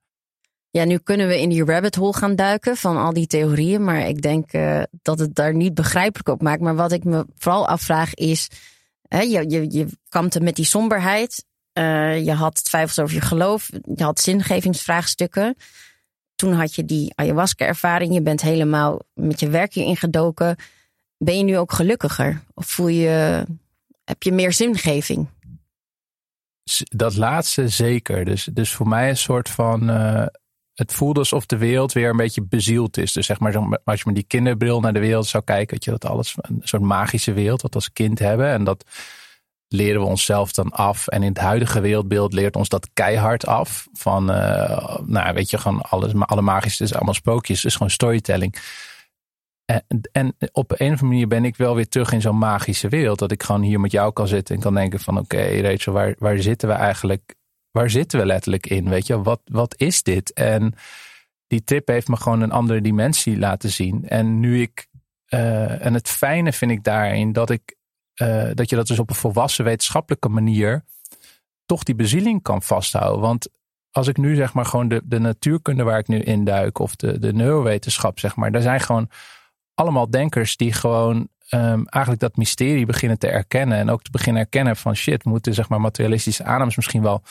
Ja, nu kunnen we in die rabbit hole gaan duiken van al die theorieën. Maar ik denk eh, dat het daar niet begrijpelijk op maakt. Maar wat ik me vooral afvraag is... Hè, je, je, je kampte met die somberheid. Eh, je had twijfels over je geloof. Je had zingevingsvraagstukken. Toen had je die ayahuasca-ervaring. Je bent helemaal met je werk hier ingedoken. Ben je nu ook gelukkiger? Of voel je, heb je meer zingeving? Dat laatste zeker. Dus, dus voor mij een soort van. eh, het voelde alsof de wereld weer een beetje bezield is. Dus zeg maar, als je met die kinderbril naar de wereld zou kijken, dat je dat alles een soort magische wereld, wat we als kind hebben. En dat leren we onszelf dan af. En in het huidige wereldbeeld leert ons dat keihard af. Van, eh, nou weet je, gewoon alles, alle magische, is allemaal sprookjes, het is gewoon storytelling. En, en op een of andere manier ben ik wel weer terug in zo'n magische wereld. Dat ik gewoon hier met jou kan zitten en kan denken van oké Rachel, waar, waar zitten we eigenlijk? Waar zitten we letterlijk in? Weet je, wat, wat is dit? En die trip heeft me gewoon een andere dimensie laten zien. En nu ik, eh, en het fijne vind ik daarin dat ik, eh, dat je dat dus op een volwassen wetenschappelijke manier toch die bezieling kan vasthouden. Want als ik nu zeg maar gewoon de, de natuurkunde waar ik nu induik of de, de neurowetenschap zeg maar, daar zijn gewoon allemaal denkers die gewoon ehm, eigenlijk dat mysterie beginnen te erkennen. En ook te beginnen erkennen van shit, moeten zeg maar materialistische aannames misschien wel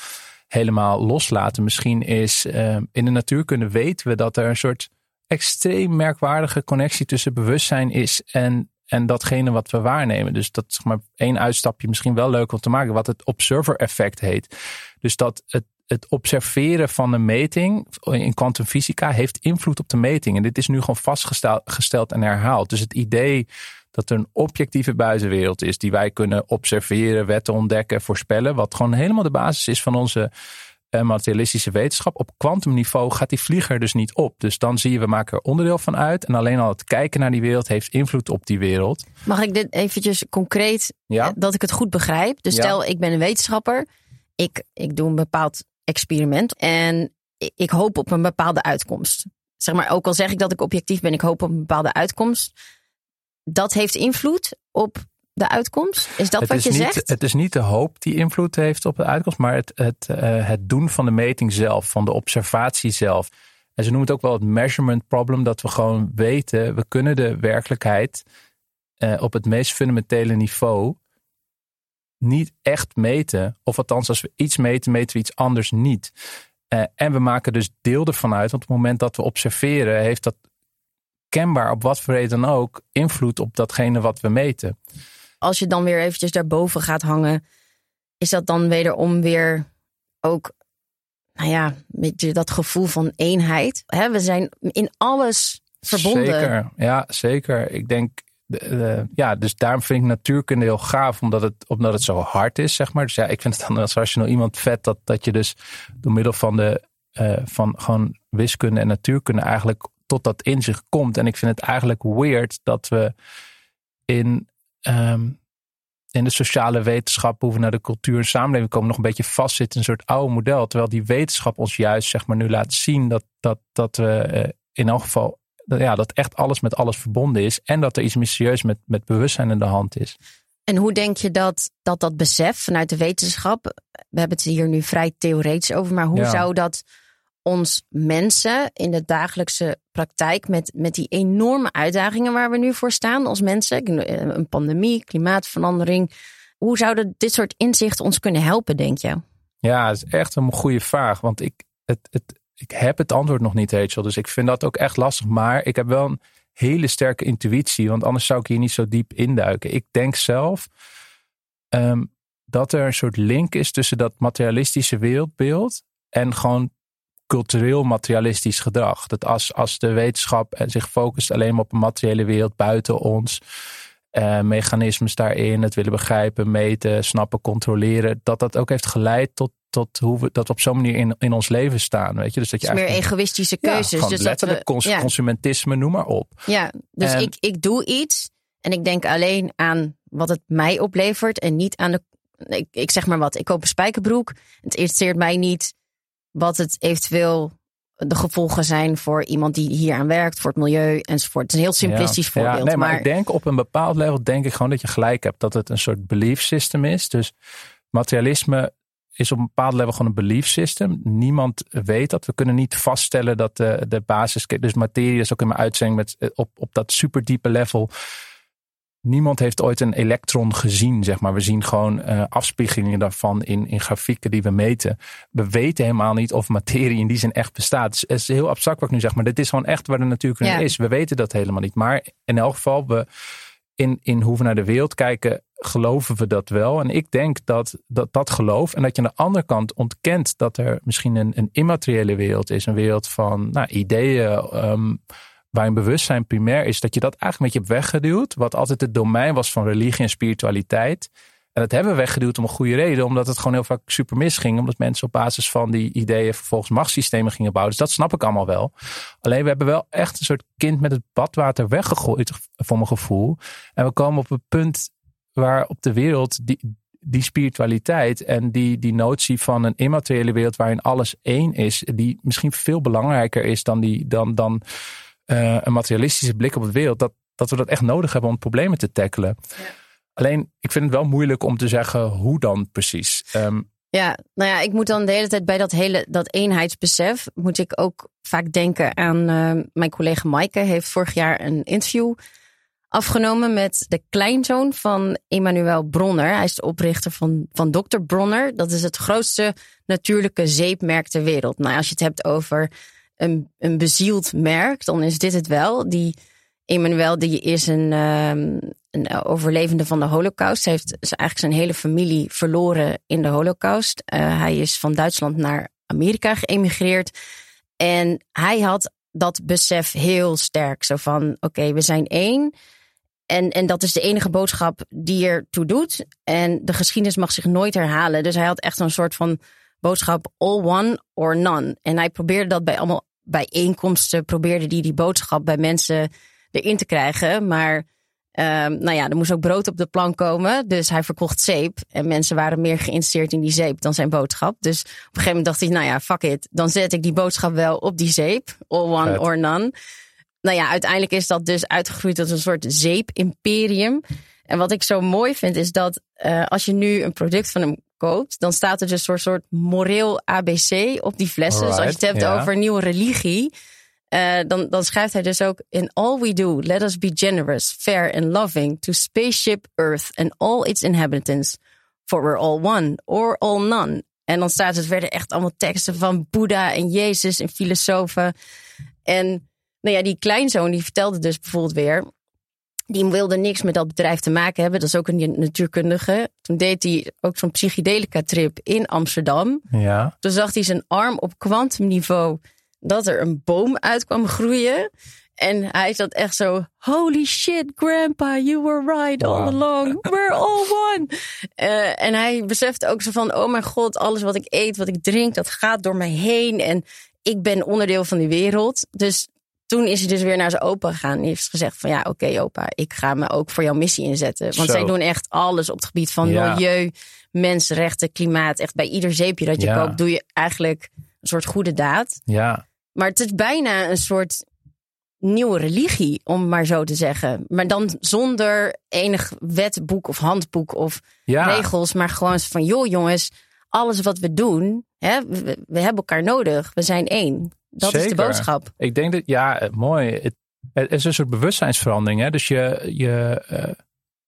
helemaal loslaten. Misschien is ehm, in de natuurkunde weten we dat er een soort extreem merkwaardige connectie tussen bewustzijn is en, en datgene wat we waarnemen. Dus dat is maar één uitstapje misschien wel leuk om te maken, wat het observer effect heet. Dus dat het, het observeren van een meting in kwantumfysica heeft invloed op de meting. En dit is nu gewoon vastgesteld gesteld en herhaald. Dus het idee dat er een objectieve buitenwereld is die wij kunnen observeren, wetten ontdekken, voorspellen, wat gewoon helemaal de basis is van onze eh, materialistische wetenschap. Op kwantumniveau gaat die vlieger dus niet op. Dus dan zie je, we maken er onderdeel van uit. En alleen al het kijken naar die wereld heeft invloed op die wereld. Mag ik dit eventjes concreet, Ja. eh, dat ik het goed begrijp? Dus Ja. stel, ik ben een wetenschapper. Ik, ik doe een bepaald experiment. En ik hoop op een bepaalde uitkomst. Zeg maar, ook al zeg ik dat ik objectief ben, ik hoop op een bepaalde uitkomst. Dat heeft invloed op de uitkomst? Is dat het wat is je niet, zegt? Het is niet de hoop die invloed heeft op de uitkomst, maar het, het, eh, het doen van de meting zelf, van de observatie zelf. En ze noemen het ook wel het measurement problem, dat we gewoon weten, we kunnen de werkelijkheid eh, op het meest fundamentele niveau niet echt meten. Of althans, als we iets meten, meten we iets anders niet. Eh, en we maken dus deel ervan uit, want op het moment dat we observeren, heeft dat kenbaar op wat voor reden dan ook invloed op datgene wat we meten. Als je dan weer eventjes daarboven gaat hangen, is dat dan wederom weer ook, nou ja, met dat gevoel van eenheid. Hè, we zijn in alles verbonden. Zeker, ja, zeker. Ik denk, de- de- ja, dus daarom vind ik natuurkunde heel gaaf, omdat het, omdat het zo hard is, zeg maar. Dus ja, ik vind het dan als rationeel iemand vet dat, dat je dus door middel van de, eh, van gewoon wiskunde en natuurkunde eigenlijk tot dat inzicht komt. En ik vind het eigenlijk weird dat we in, ehm, in de sociale wetenschap, hoe we naar de cultuur en samenleving komen, nog een beetje vastzitten in een soort oude model. Terwijl die wetenschap ons juist, zeg maar, nu laat zien dat, dat, dat we eh, in elk geval dat- ja, dat echt alles met alles verbonden is. En dat er iets mysterieus met, met bewustzijn in de hand is. En hoe denk je dat, dat dat besef vanuit de wetenschap, we hebben het hier nu vrij theoretisch over, maar hoe Ja. zou dat ons mensen in de dagelijkse praktijk met, met die enorme uitdagingen waar we nu voor staan als mensen, een pandemie, klimaatverandering, hoe zouden dit soort inzichten ons kunnen helpen, denk je? Ja, het is echt een goede vraag. Want ik, het, het, ik heb het antwoord nog niet, Rachel. Dus ik vind dat ook echt lastig. Maar ik heb wel een hele sterke intuïtie. Want anders zou ik hier niet zo diep induiken. Ik denk zelf ehm, dat er een soort link is tussen dat materialistische wereldbeeld en gewoon cultureel materialistisch gedrag. Dat als, als de wetenschap zich focust alleen maar op een materiële wereld buiten ons, eh, mechanismes daarin, het willen begrijpen, meten, snappen, controleren, dat dat ook heeft geleid tot, tot hoe we dat we op zo'n manier in, in ons leven staan. Weet je? Dus dat je Dus meer egoïstische ja, keuzes. dus dat letterlijk we, cons- ja. consumentisme, noem maar op. Ja, dus En- ik, ik doe iets en ik denk alleen aan wat het mij oplevert en niet aan de. Ik, ik zeg maar wat, ik koop een spijkerbroek. Het interesseert mij niet wat het eventueel de gevolgen zijn voor iemand die hier aan werkt, voor het milieu enzovoort. Het is een heel simplistisch Ja, ja, voorbeeld. nee, maar, maar ik denk op een bepaald level denk ik gewoon dat je gelijk hebt. Dat het een soort belief system is. Dus materialisme is op een bepaald level gewoon een belief system. Niemand weet dat. We kunnen niet vaststellen dat de, de basis... Dus materie is ook in mijn uitzending met, op, op dat superdiepe level... Niemand heeft ooit een elektron gezien, zeg maar. We zien gewoon eh, afspiegelingen daarvan in, in grafieken die we meten. We weten helemaal niet of materie in die zin echt bestaat. Dus het is heel abstract wat ik nu zeg, maar dit is gewoon echt waar de natuurkunde Ja. is. We weten dat helemaal niet. Maar in elk geval, we, in, in hoe we naar de wereld kijken, geloven we dat wel. En ik denk dat dat, dat geloof en dat je aan de andere kant ontkent dat er misschien een, een immateriële wereld is. Een wereld van nou, ideeën, waarin bewustzijn primair is, dat je dat eigenlijk een beetje hebt weggeduwd. Wat altijd het domein was van religie en spiritualiteit. En dat hebben we weggeduwd om een goede reden, omdat het gewoon heel vaak super misging. Omdat mensen op basis van die ideeën vervolgens machtssystemen gingen bouwen. Dus dat snap ik allemaal wel. Alleen we hebben wel echt een soort kind met het badwater weggegooid, voor mijn gevoel. En we komen op een punt waar op de wereld die, die spiritualiteit en die, die notie van een immateriële wereld waarin alles één is, die misschien veel belangrijker is dan, die, dan, dan eh, een materialistische blik op de wereld, dat, dat we dat echt nodig hebben om problemen te tackelen. Alleen, ik vind het wel moeilijk om te zeggen hoe dan precies. Ehm, Ja, nou ja, ik moet dan de hele tijd bij dat hele dat eenheidsbesef moet ik ook vaak denken aan eh, mijn collega Maaike heeft vorig jaar een interview afgenomen met de kleinzoon van Emmanuel Bronner. Hij is de oprichter van, van Dr. Bronner. Dat is het grootste natuurlijke zeepmerk ter wereld. Nou, als je het hebt over een, een bezield merk, dan is dit het wel. Die Emmanuel die is een, ehm, een overlevende van de Holocaust. Hij heeft eigenlijk zijn hele familie verloren in de Holocaust. Eh, hij is van Duitsland naar Amerika geëmigreerd. En hij had dat besef heel sterk. Zo van, oké, we zijn één. En, en dat is de enige boodschap die ertoe doet. En de geschiedenis mag zich nooit herhalen. Dus hij had echt een soort van boodschap all one or none. En hij probeerde dat bij allemaal bijeenkomsten, probeerde hij die boodschap bij mensen erin te krijgen. Maar Ehm, nou ja, er moest ook brood op de plank komen. Dus hij verkocht zeep. En mensen waren meer geïnteresseerd in die zeep dan zijn boodschap. Dus op een gegeven moment dacht hij, nou ja, fuck it. Dan zet ik die boodschap wel op die zeep. All one or none. Nou ja, uiteindelijk is dat dus uitgegroeid tot een soort zeep-imperium. En wat ik zo mooi vind is dat eh, als je nu een product van hem koopt, dan staat er dus een soort, soort moreel ABC op die flessen. dus als je het hebt over nieuwe religie, eh, dan, dan schrijft hij dus ook: In all we do, let us be generous, fair and loving to spaceship Earth and all its inhabitants. For we're all one or all none. En dan staat het verder echt allemaal teksten van Boeddha en Jezus en filosofen. En nou ja, die kleinzoon die vertelde dus bijvoorbeeld weer. Die wilde niks met dat bedrijf te maken hebben. Dat is ook een natuurkundige. Toen deed hij ook zo'n psychedelica trip in Amsterdam. Ja. Toen zag hij zijn arm op kwantumniveau dat er een boom uit kwam groeien. En hij zat echt zo, holy shit, grandpa, you were right all Wow. along. We're all one. Eh, en hij besefte ook zo van, oh mijn god, alles wat ik eet, wat ik drink, dat gaat door mij heen. En ik ben onderdeel van die wereld. Dus toen is hij dus weer naar zijn opa gegaan en heeft gezegd van, ja oké opa, ik ga me ook voor jouw missie inzetten. Want Zo. zij doen echt alles op het gebied van Ja. milieu, mensenrechten, klimaat. Echt bij ieder zeepje dat je Ja. koopt, doe je eigenlijk een soort goede daad. Ja. Maar het is bijna een soort nieuwe religie, om maar zo te zeggen. Maar dan zonder enig wetboek of handboek of Ja. regels. Maar gewoon van, joh jongens, alles wat we doen, hè, we, we hebben elkaar nodig. We zijn één. Dat is de boodschap. Ik denk dat, ja, eh, mooi. Het, het is een soort bewustzijnsverandering. Hè? Dus je, je eh,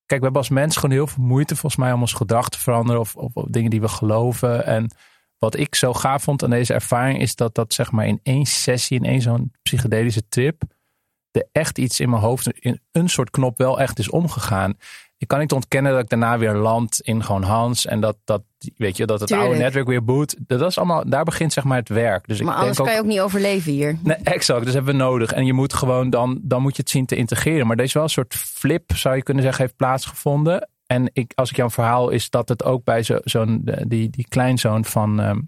kijk, we hebben als mens gewoon heel veel moeite volgens mij om ons gedrag te veranderen of, of, of dingen die we geloven. En wat ik zo gaaf vond aan deze ervaring is dat dat zeg maar in één sessie, in één zo'n psychedelische trip, er echt iets in mijn hoofd, in een soort knop wel echt is omgegaan. Ik kan niet ontkennen dat ik daarna weer land in gewoon Hans en dat, dat weet je, dat het oude netwerk weer boot. Dat is allemaal, daar begint zeg maar het werk. Dus Maar ik anders denk kan ook, je ook niet overleven hier. Nee, exact. Dus hebben we nodig. En je moet gewoon dan, dan moet je het zien te integreren. Maar deze wel een soort flip, zou je kunnen zeggen, heeft plaatsgevonden. En ik, als ik jouw verhaal is dat het ook bij zo- zo'n, die, die kleinzoon van ehm,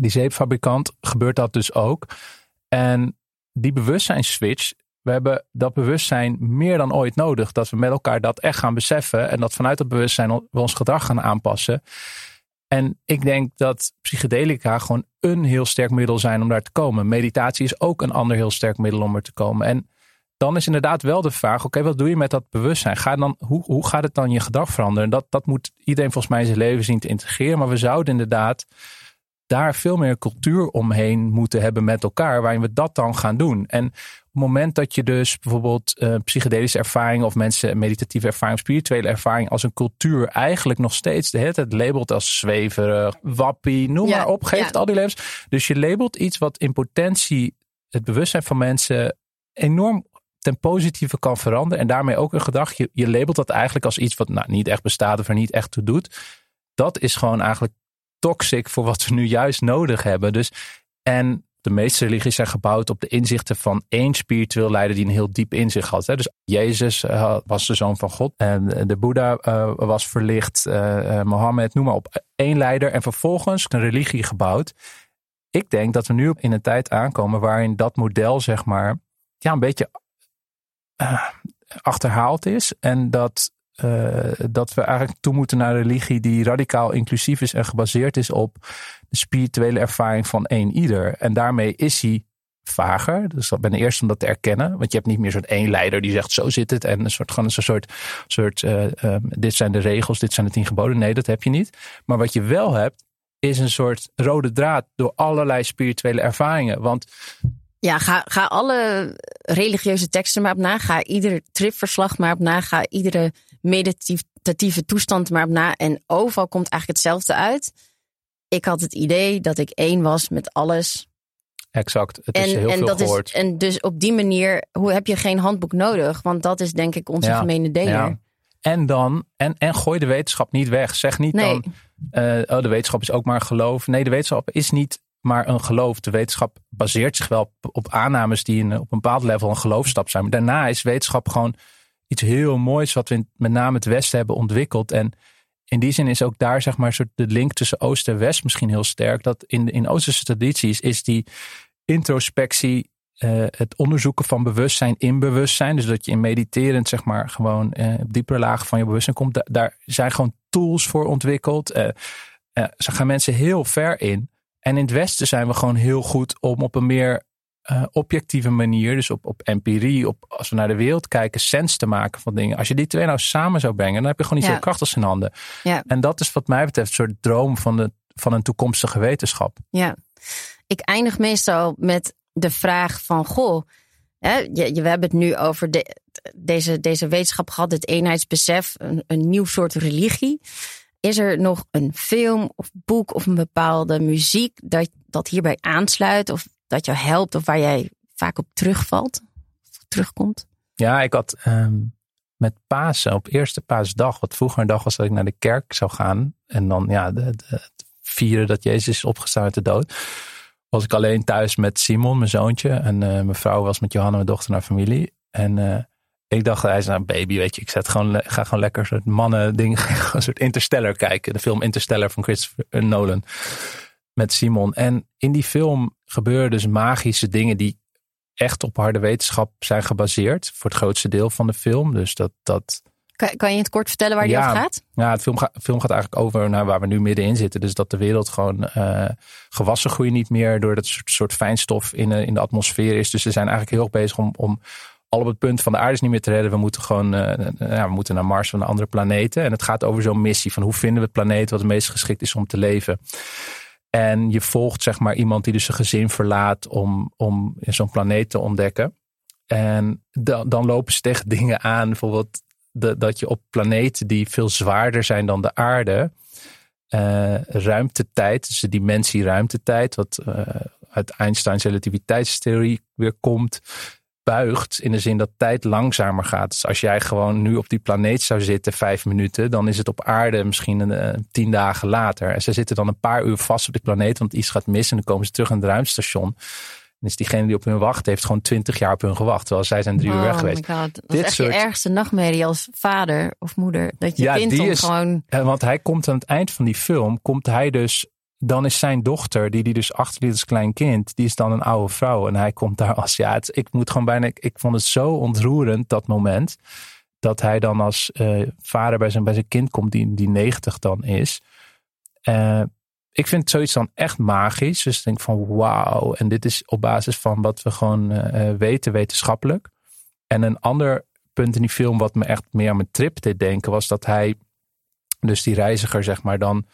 die zeepfabrikant gebeurt dat dus ook. En die bewustzijnsswitch, we hebben dat bewustzijn meer dan ooit nodig. Dat we met elkaar dat echt gaan beseffen. En dat vanuit dat bewustzijn we ons gedrag gaan aanpassen. En ik denk dat psychedelica gewoon een heel sterk middel zijn om daar te komen. Meditatie is ook een ander heel sterk middel om er te komen. En dan is inderdaad wel de vraag: oké, wat doe je met dat bewustzijn? Ga dan, hoe, hoe gaat het dan je gedrag veranderen? Dat, dat moet iedereen volgens mij in zijn leven zien te integreren. Maar we zouden inderdaad daar veel meer cultuur omheen moeten hebben met elkaar, waarin we dat dan gaan doen. En op het moment dat je dus bijvoorbeeld eh, psychedelische ervaringen of mensen meditatieve ervaring, spirituele ervaring als een cultuur eigenlijk nog steeds de hele tijd labelt als zweverig, wappie, noem Ja, maar op, geeft ja. al die levens. Dus je labelt iets wat in potentie het bewustzijn van mensen enorm ten positieve kan veranderen en daarmee ook een gedrag. Je, je labelt dat eigenlijk als iets wat nou, niet echt bestaat of er niet echt toe doet. Dat is gewoon eigenlijk toxic voor wat we nu juist nodig hebben. Dus, en de meeste religies zijn gebouwd op de inzichten van één spiritueel leider die een heel diep inzicht had. Hè. Dus Jezus eh, was de zoon van God. En de Boeddha eh, was verlicht. eh, Mohammed, noem maar op. Één leider en vervolgens een religie gebouwd. Ik denk dat we nu in een tijd aankomen waarin dat model zeg maar ja, een beetje achterhaald is. En dat eh, dat we eigenlijk toe moeten naar een religie die radicaal inclusief is en gebaseerd is op de spirituele ervaring van één ieder. En daarmee is hij vager. Dus ik ben de eerste om dat te erkennen. Want je hebt niet meer zo'n één leider die zegt zo zit het. En een soort, gewoon een soort, soort eh, ehm, dit zijn de regels, dit zijn de tien geboden. Nee, dat heb je niet. Maar wat je wel hebt, is een soort rode draad door allerlei spirituele ervaringen. Want Ja, ga, ga alle religieuze teksten maar op na. Ga ieder tripverslag maar op na. Ga iedere meditatieve toestand maar op na. En overal komt eigenlijk hetzelfde uit. Ik had het idee dat ik één was met alles. exact, het is En, heel en, veel dat gehoord. is, en dus op die manier hoe heb je geen handboek nodig. Want dat is denk ik onze Ja, gemene deler. Ja. En dan, en, en gooi de wetenschap niet weg. Zeg niet Nee. dan, eh, oh, de wetenschap is ook maar geloof. Nee, de wetenschap is niet maar een geloof. De wetenschap baseert zich wel op, op aannames die op een bepaald level een geloofstap zijn. Maar daarna is wetenschap gewoon iets heel moois wat we in, met name het Westen hebben ontwikkeld. En in die zin is ook daar zeg maar de link tussen Oost en West misschien heel sterk. Dat in, in Oosterse tradities is die introspectie eh, het onderzoeken van bewustzijn in bewustzijn. Dus dat je in mediterend, zeg maar, gewoon uh, op diepere lagen van je bewustzijn komt. daar zijn gewoon tools voor ontwikkeld. Uh, ze gaan mensen heel ver in. En in het Westen zijn we gewoon heel goed om op een meer objectieve manier, dus op, op empirie, op, als we naar de wereld kijken, sens te maken van dingen. Als je die twee nou samen zou brengen, dan heb je gewoon iets ja. heel krachtigs in handen. Ja. En dat is wat mij betreft een soort droom van, de, van een toekomstige wetenschap. Ja, ik eindig meestal met de vraag van, goh, hè, je, we hebben het nu over de, deze, deze wetenschap gehad, het eenheidsbesef, een, een nieuw soort religie. Is er nog een film of boek of een bepaalde muziek dat, dat hierbij aansluit of dat jou helpt of waar jij vaak op terugvalt, of terugkomt? Ja, ik had um, met Pasen, op eerste paasdag, wat vroeger een dag was dat ik naar de kerk zou gaan en dan ja, de, de, vieren dat Jezus is opgestaan uit de dood was ik alleen thuis met Simon, mijn zoontje. En uh, mijn vrouw was met Johanna, mijn dochter, naar familie. En uh, ik dacht, hij is nou baby, weet je. Ik zet gewoon, ga gewoon lekker soort mannen ding, een soort Interstellar kijken. De film Interstellar van Christopher Nolan. Met Simon. En in die film gebeuren dus magische dingen die echt op harde wetenschap zijn gebaseerd. Voor het grootste deel van de film. Dus dat, dat kan, kan je het kort vertellen waar die over gaat? Ja, het film, gaat, film gaat eigenlijk over naar waar we nu middenin zitten. Dus dat de wereld gewoon uh, gewassen groeien niet meer door dat soort, soort fijnstof in, in de atmosfeer is. Dus ze zijn eigenlijk heel erg bezig om, om al op het punt van de aarde is niet meer te redden. We moeten gewoon uh, ja, we moeten naar Mars of naar andere planeten. En het gaat over zo'n missie van hoe vinden we het planeet wat het meest geschikt is om te leven. En je volgt zeg maar iemand die dus zijn gezin verlaat om, om zo'n planeet te ontdekken. En dan, dan lopen ze tegen dingen aan. Bijvoorbeeld de, dat je op planeten die veel zwaarder zijn dan de aarde, uh, ruimtetijd, dus de dimensie ruimtetijd, wat uh, uit Einsteins relativiteitstheorie weer komt, buigt in de zin dat tijd langzamer gaat. Dus als jij gewoon nu op die planeet zou zitten vijf minuten, dan is het op aarde misschien een, uh, tien dagen later. En ze zitten dan een paar uur vast op die planeet, want iets gaat mis en dan komen ze terug aan het ruimtestation is diegene die op hun wacht heeft gewoon twintig jaar op hun gewacht. Terwijl zij zijn drie uur weg oh geweest. Dat Dit is echt soort... je ergste nachtmerrie als vader of moeder. Dat je ja, kind die is, gewoon... Want hij komt aan het eind van die film, komt hij dus... Dan is zijn dochter, die die dus achterliet als klein kind, die is dan een oude vrouw. En hij komt daar als, ja, het, ik moet gewoon bijna, ik vond het zo ontroerend, dat moment. Dat hij dan als uh, vader bij zijn, bij zijn kind komt, die, die 90 dan is. Uh, ik vind zoiets dan echt magisch. Dus ik denk van wauw. En dit is op basis van wat we gewoon uh, weten wetenschappelijk. En een ander punt in die film wat me echt meer aan mijn trip deed denken was dat hij, dus die reiziger zeg maar dan,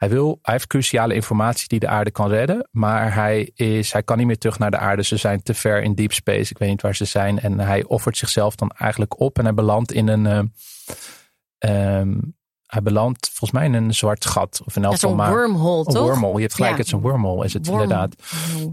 hij wil, hij heeft cruciale informatie die de aarde kan redden, maar hij is, hij kan niet meer terug naar de aarde. Ze zijn te ver in deep space. Ik weet niet waar ze zijn. En hij offert zichzelf dan eigenlijk op en hij belandt in een, uh, hij belandt volgens mij in een zwart gat. Of in elk geval maar. wormhole, toch? Een wormhole. Je hebt gelijk, het is een wormhole, is het inderdaad.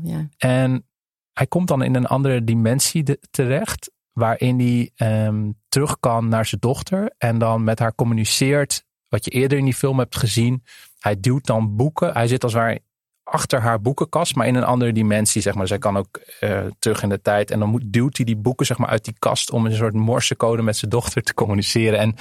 Ja. En hij komt dan in een andere dimensie terecht. Waarin hij um, terug kan naar zijn dochter. En dan met haar communiceert. Wat je eerder in die film hebt gezien. Hij duwt dan boeken. Hij zit als waar achter haar boekenkast, maar in een andere dimensie, zeg maar. Zij kan ook uh, terug in de tijd. En dan moet, duwt hij die boeken, zeg maar, uit die kast om een soort morsecode met zijn dochter te communiceren. En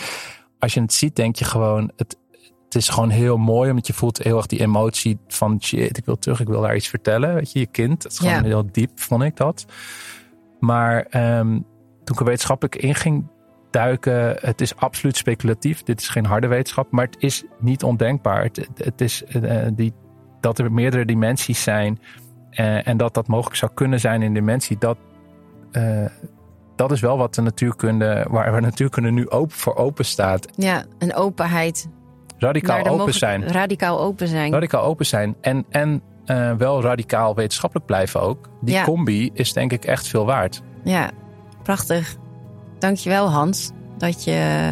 als je het ziet, denk je gewoon, het, het is gewoon heel mooi. Omdat je voelt heel erg die emotie van shit, ik wil terug, ik wil daar iets vertellen. Weet je, je kind. Het is gewoon heel diep, vond ik dat. Maar um, toen ik er wetenschappelijk in ging duiken, het is absoluut speculatief. Dit is geen harde wetenschap, maar het is niet ondenkbaar. Het, het is uh, die, dat er meerdere dimensies zijn. Uh, en dat dat mogelijk zou kunnen zijn in dimensie. Dat, uh, dat is wel wat de natuurkunde, waar we natuurkunde nu open voor open staat. Ja, een openheid. Radicaal open zijn. Radicaal open zijn. Radicaal open zijn. En, en uh, wel radicaal wetenschappelijk blijven ook. Die combi is denk ik echt veel waard. Ja, prachtig. Dankjewel Hans dat je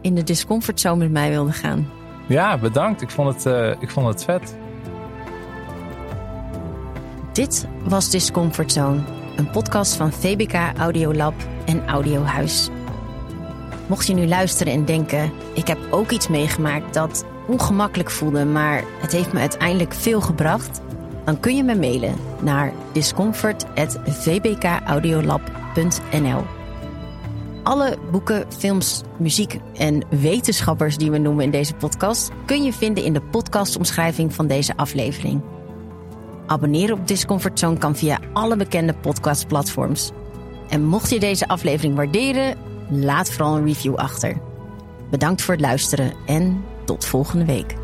in de discomfort zo met mij wilde gaan. Ja, bedankt. Ik vond het, uh, ik vond het vet. Dit was Discomfort Zone een podcast van VBK Audiolab en Audiohuis. Mocht je nu luisteren en denken: ik heb ook iets meegemaakt dat ongemakkelijk voelde, maar het heeft me uiteindelijk veel gebracht, dan kun je me mailen naar discomfort@vbkaudiolab.nl. Alle boeken, films, muziek en wetenschappers die we noemen in deze podcast kun je vinden in de podcastomschrijving van deze aflevering. Abonneren op Discomfort Zone kan via alle bekende podcastplatforms. En mocht je deze aflevering waarderen, laat vooral een review achter. Bedankt voor het luisteren en tot volgende week.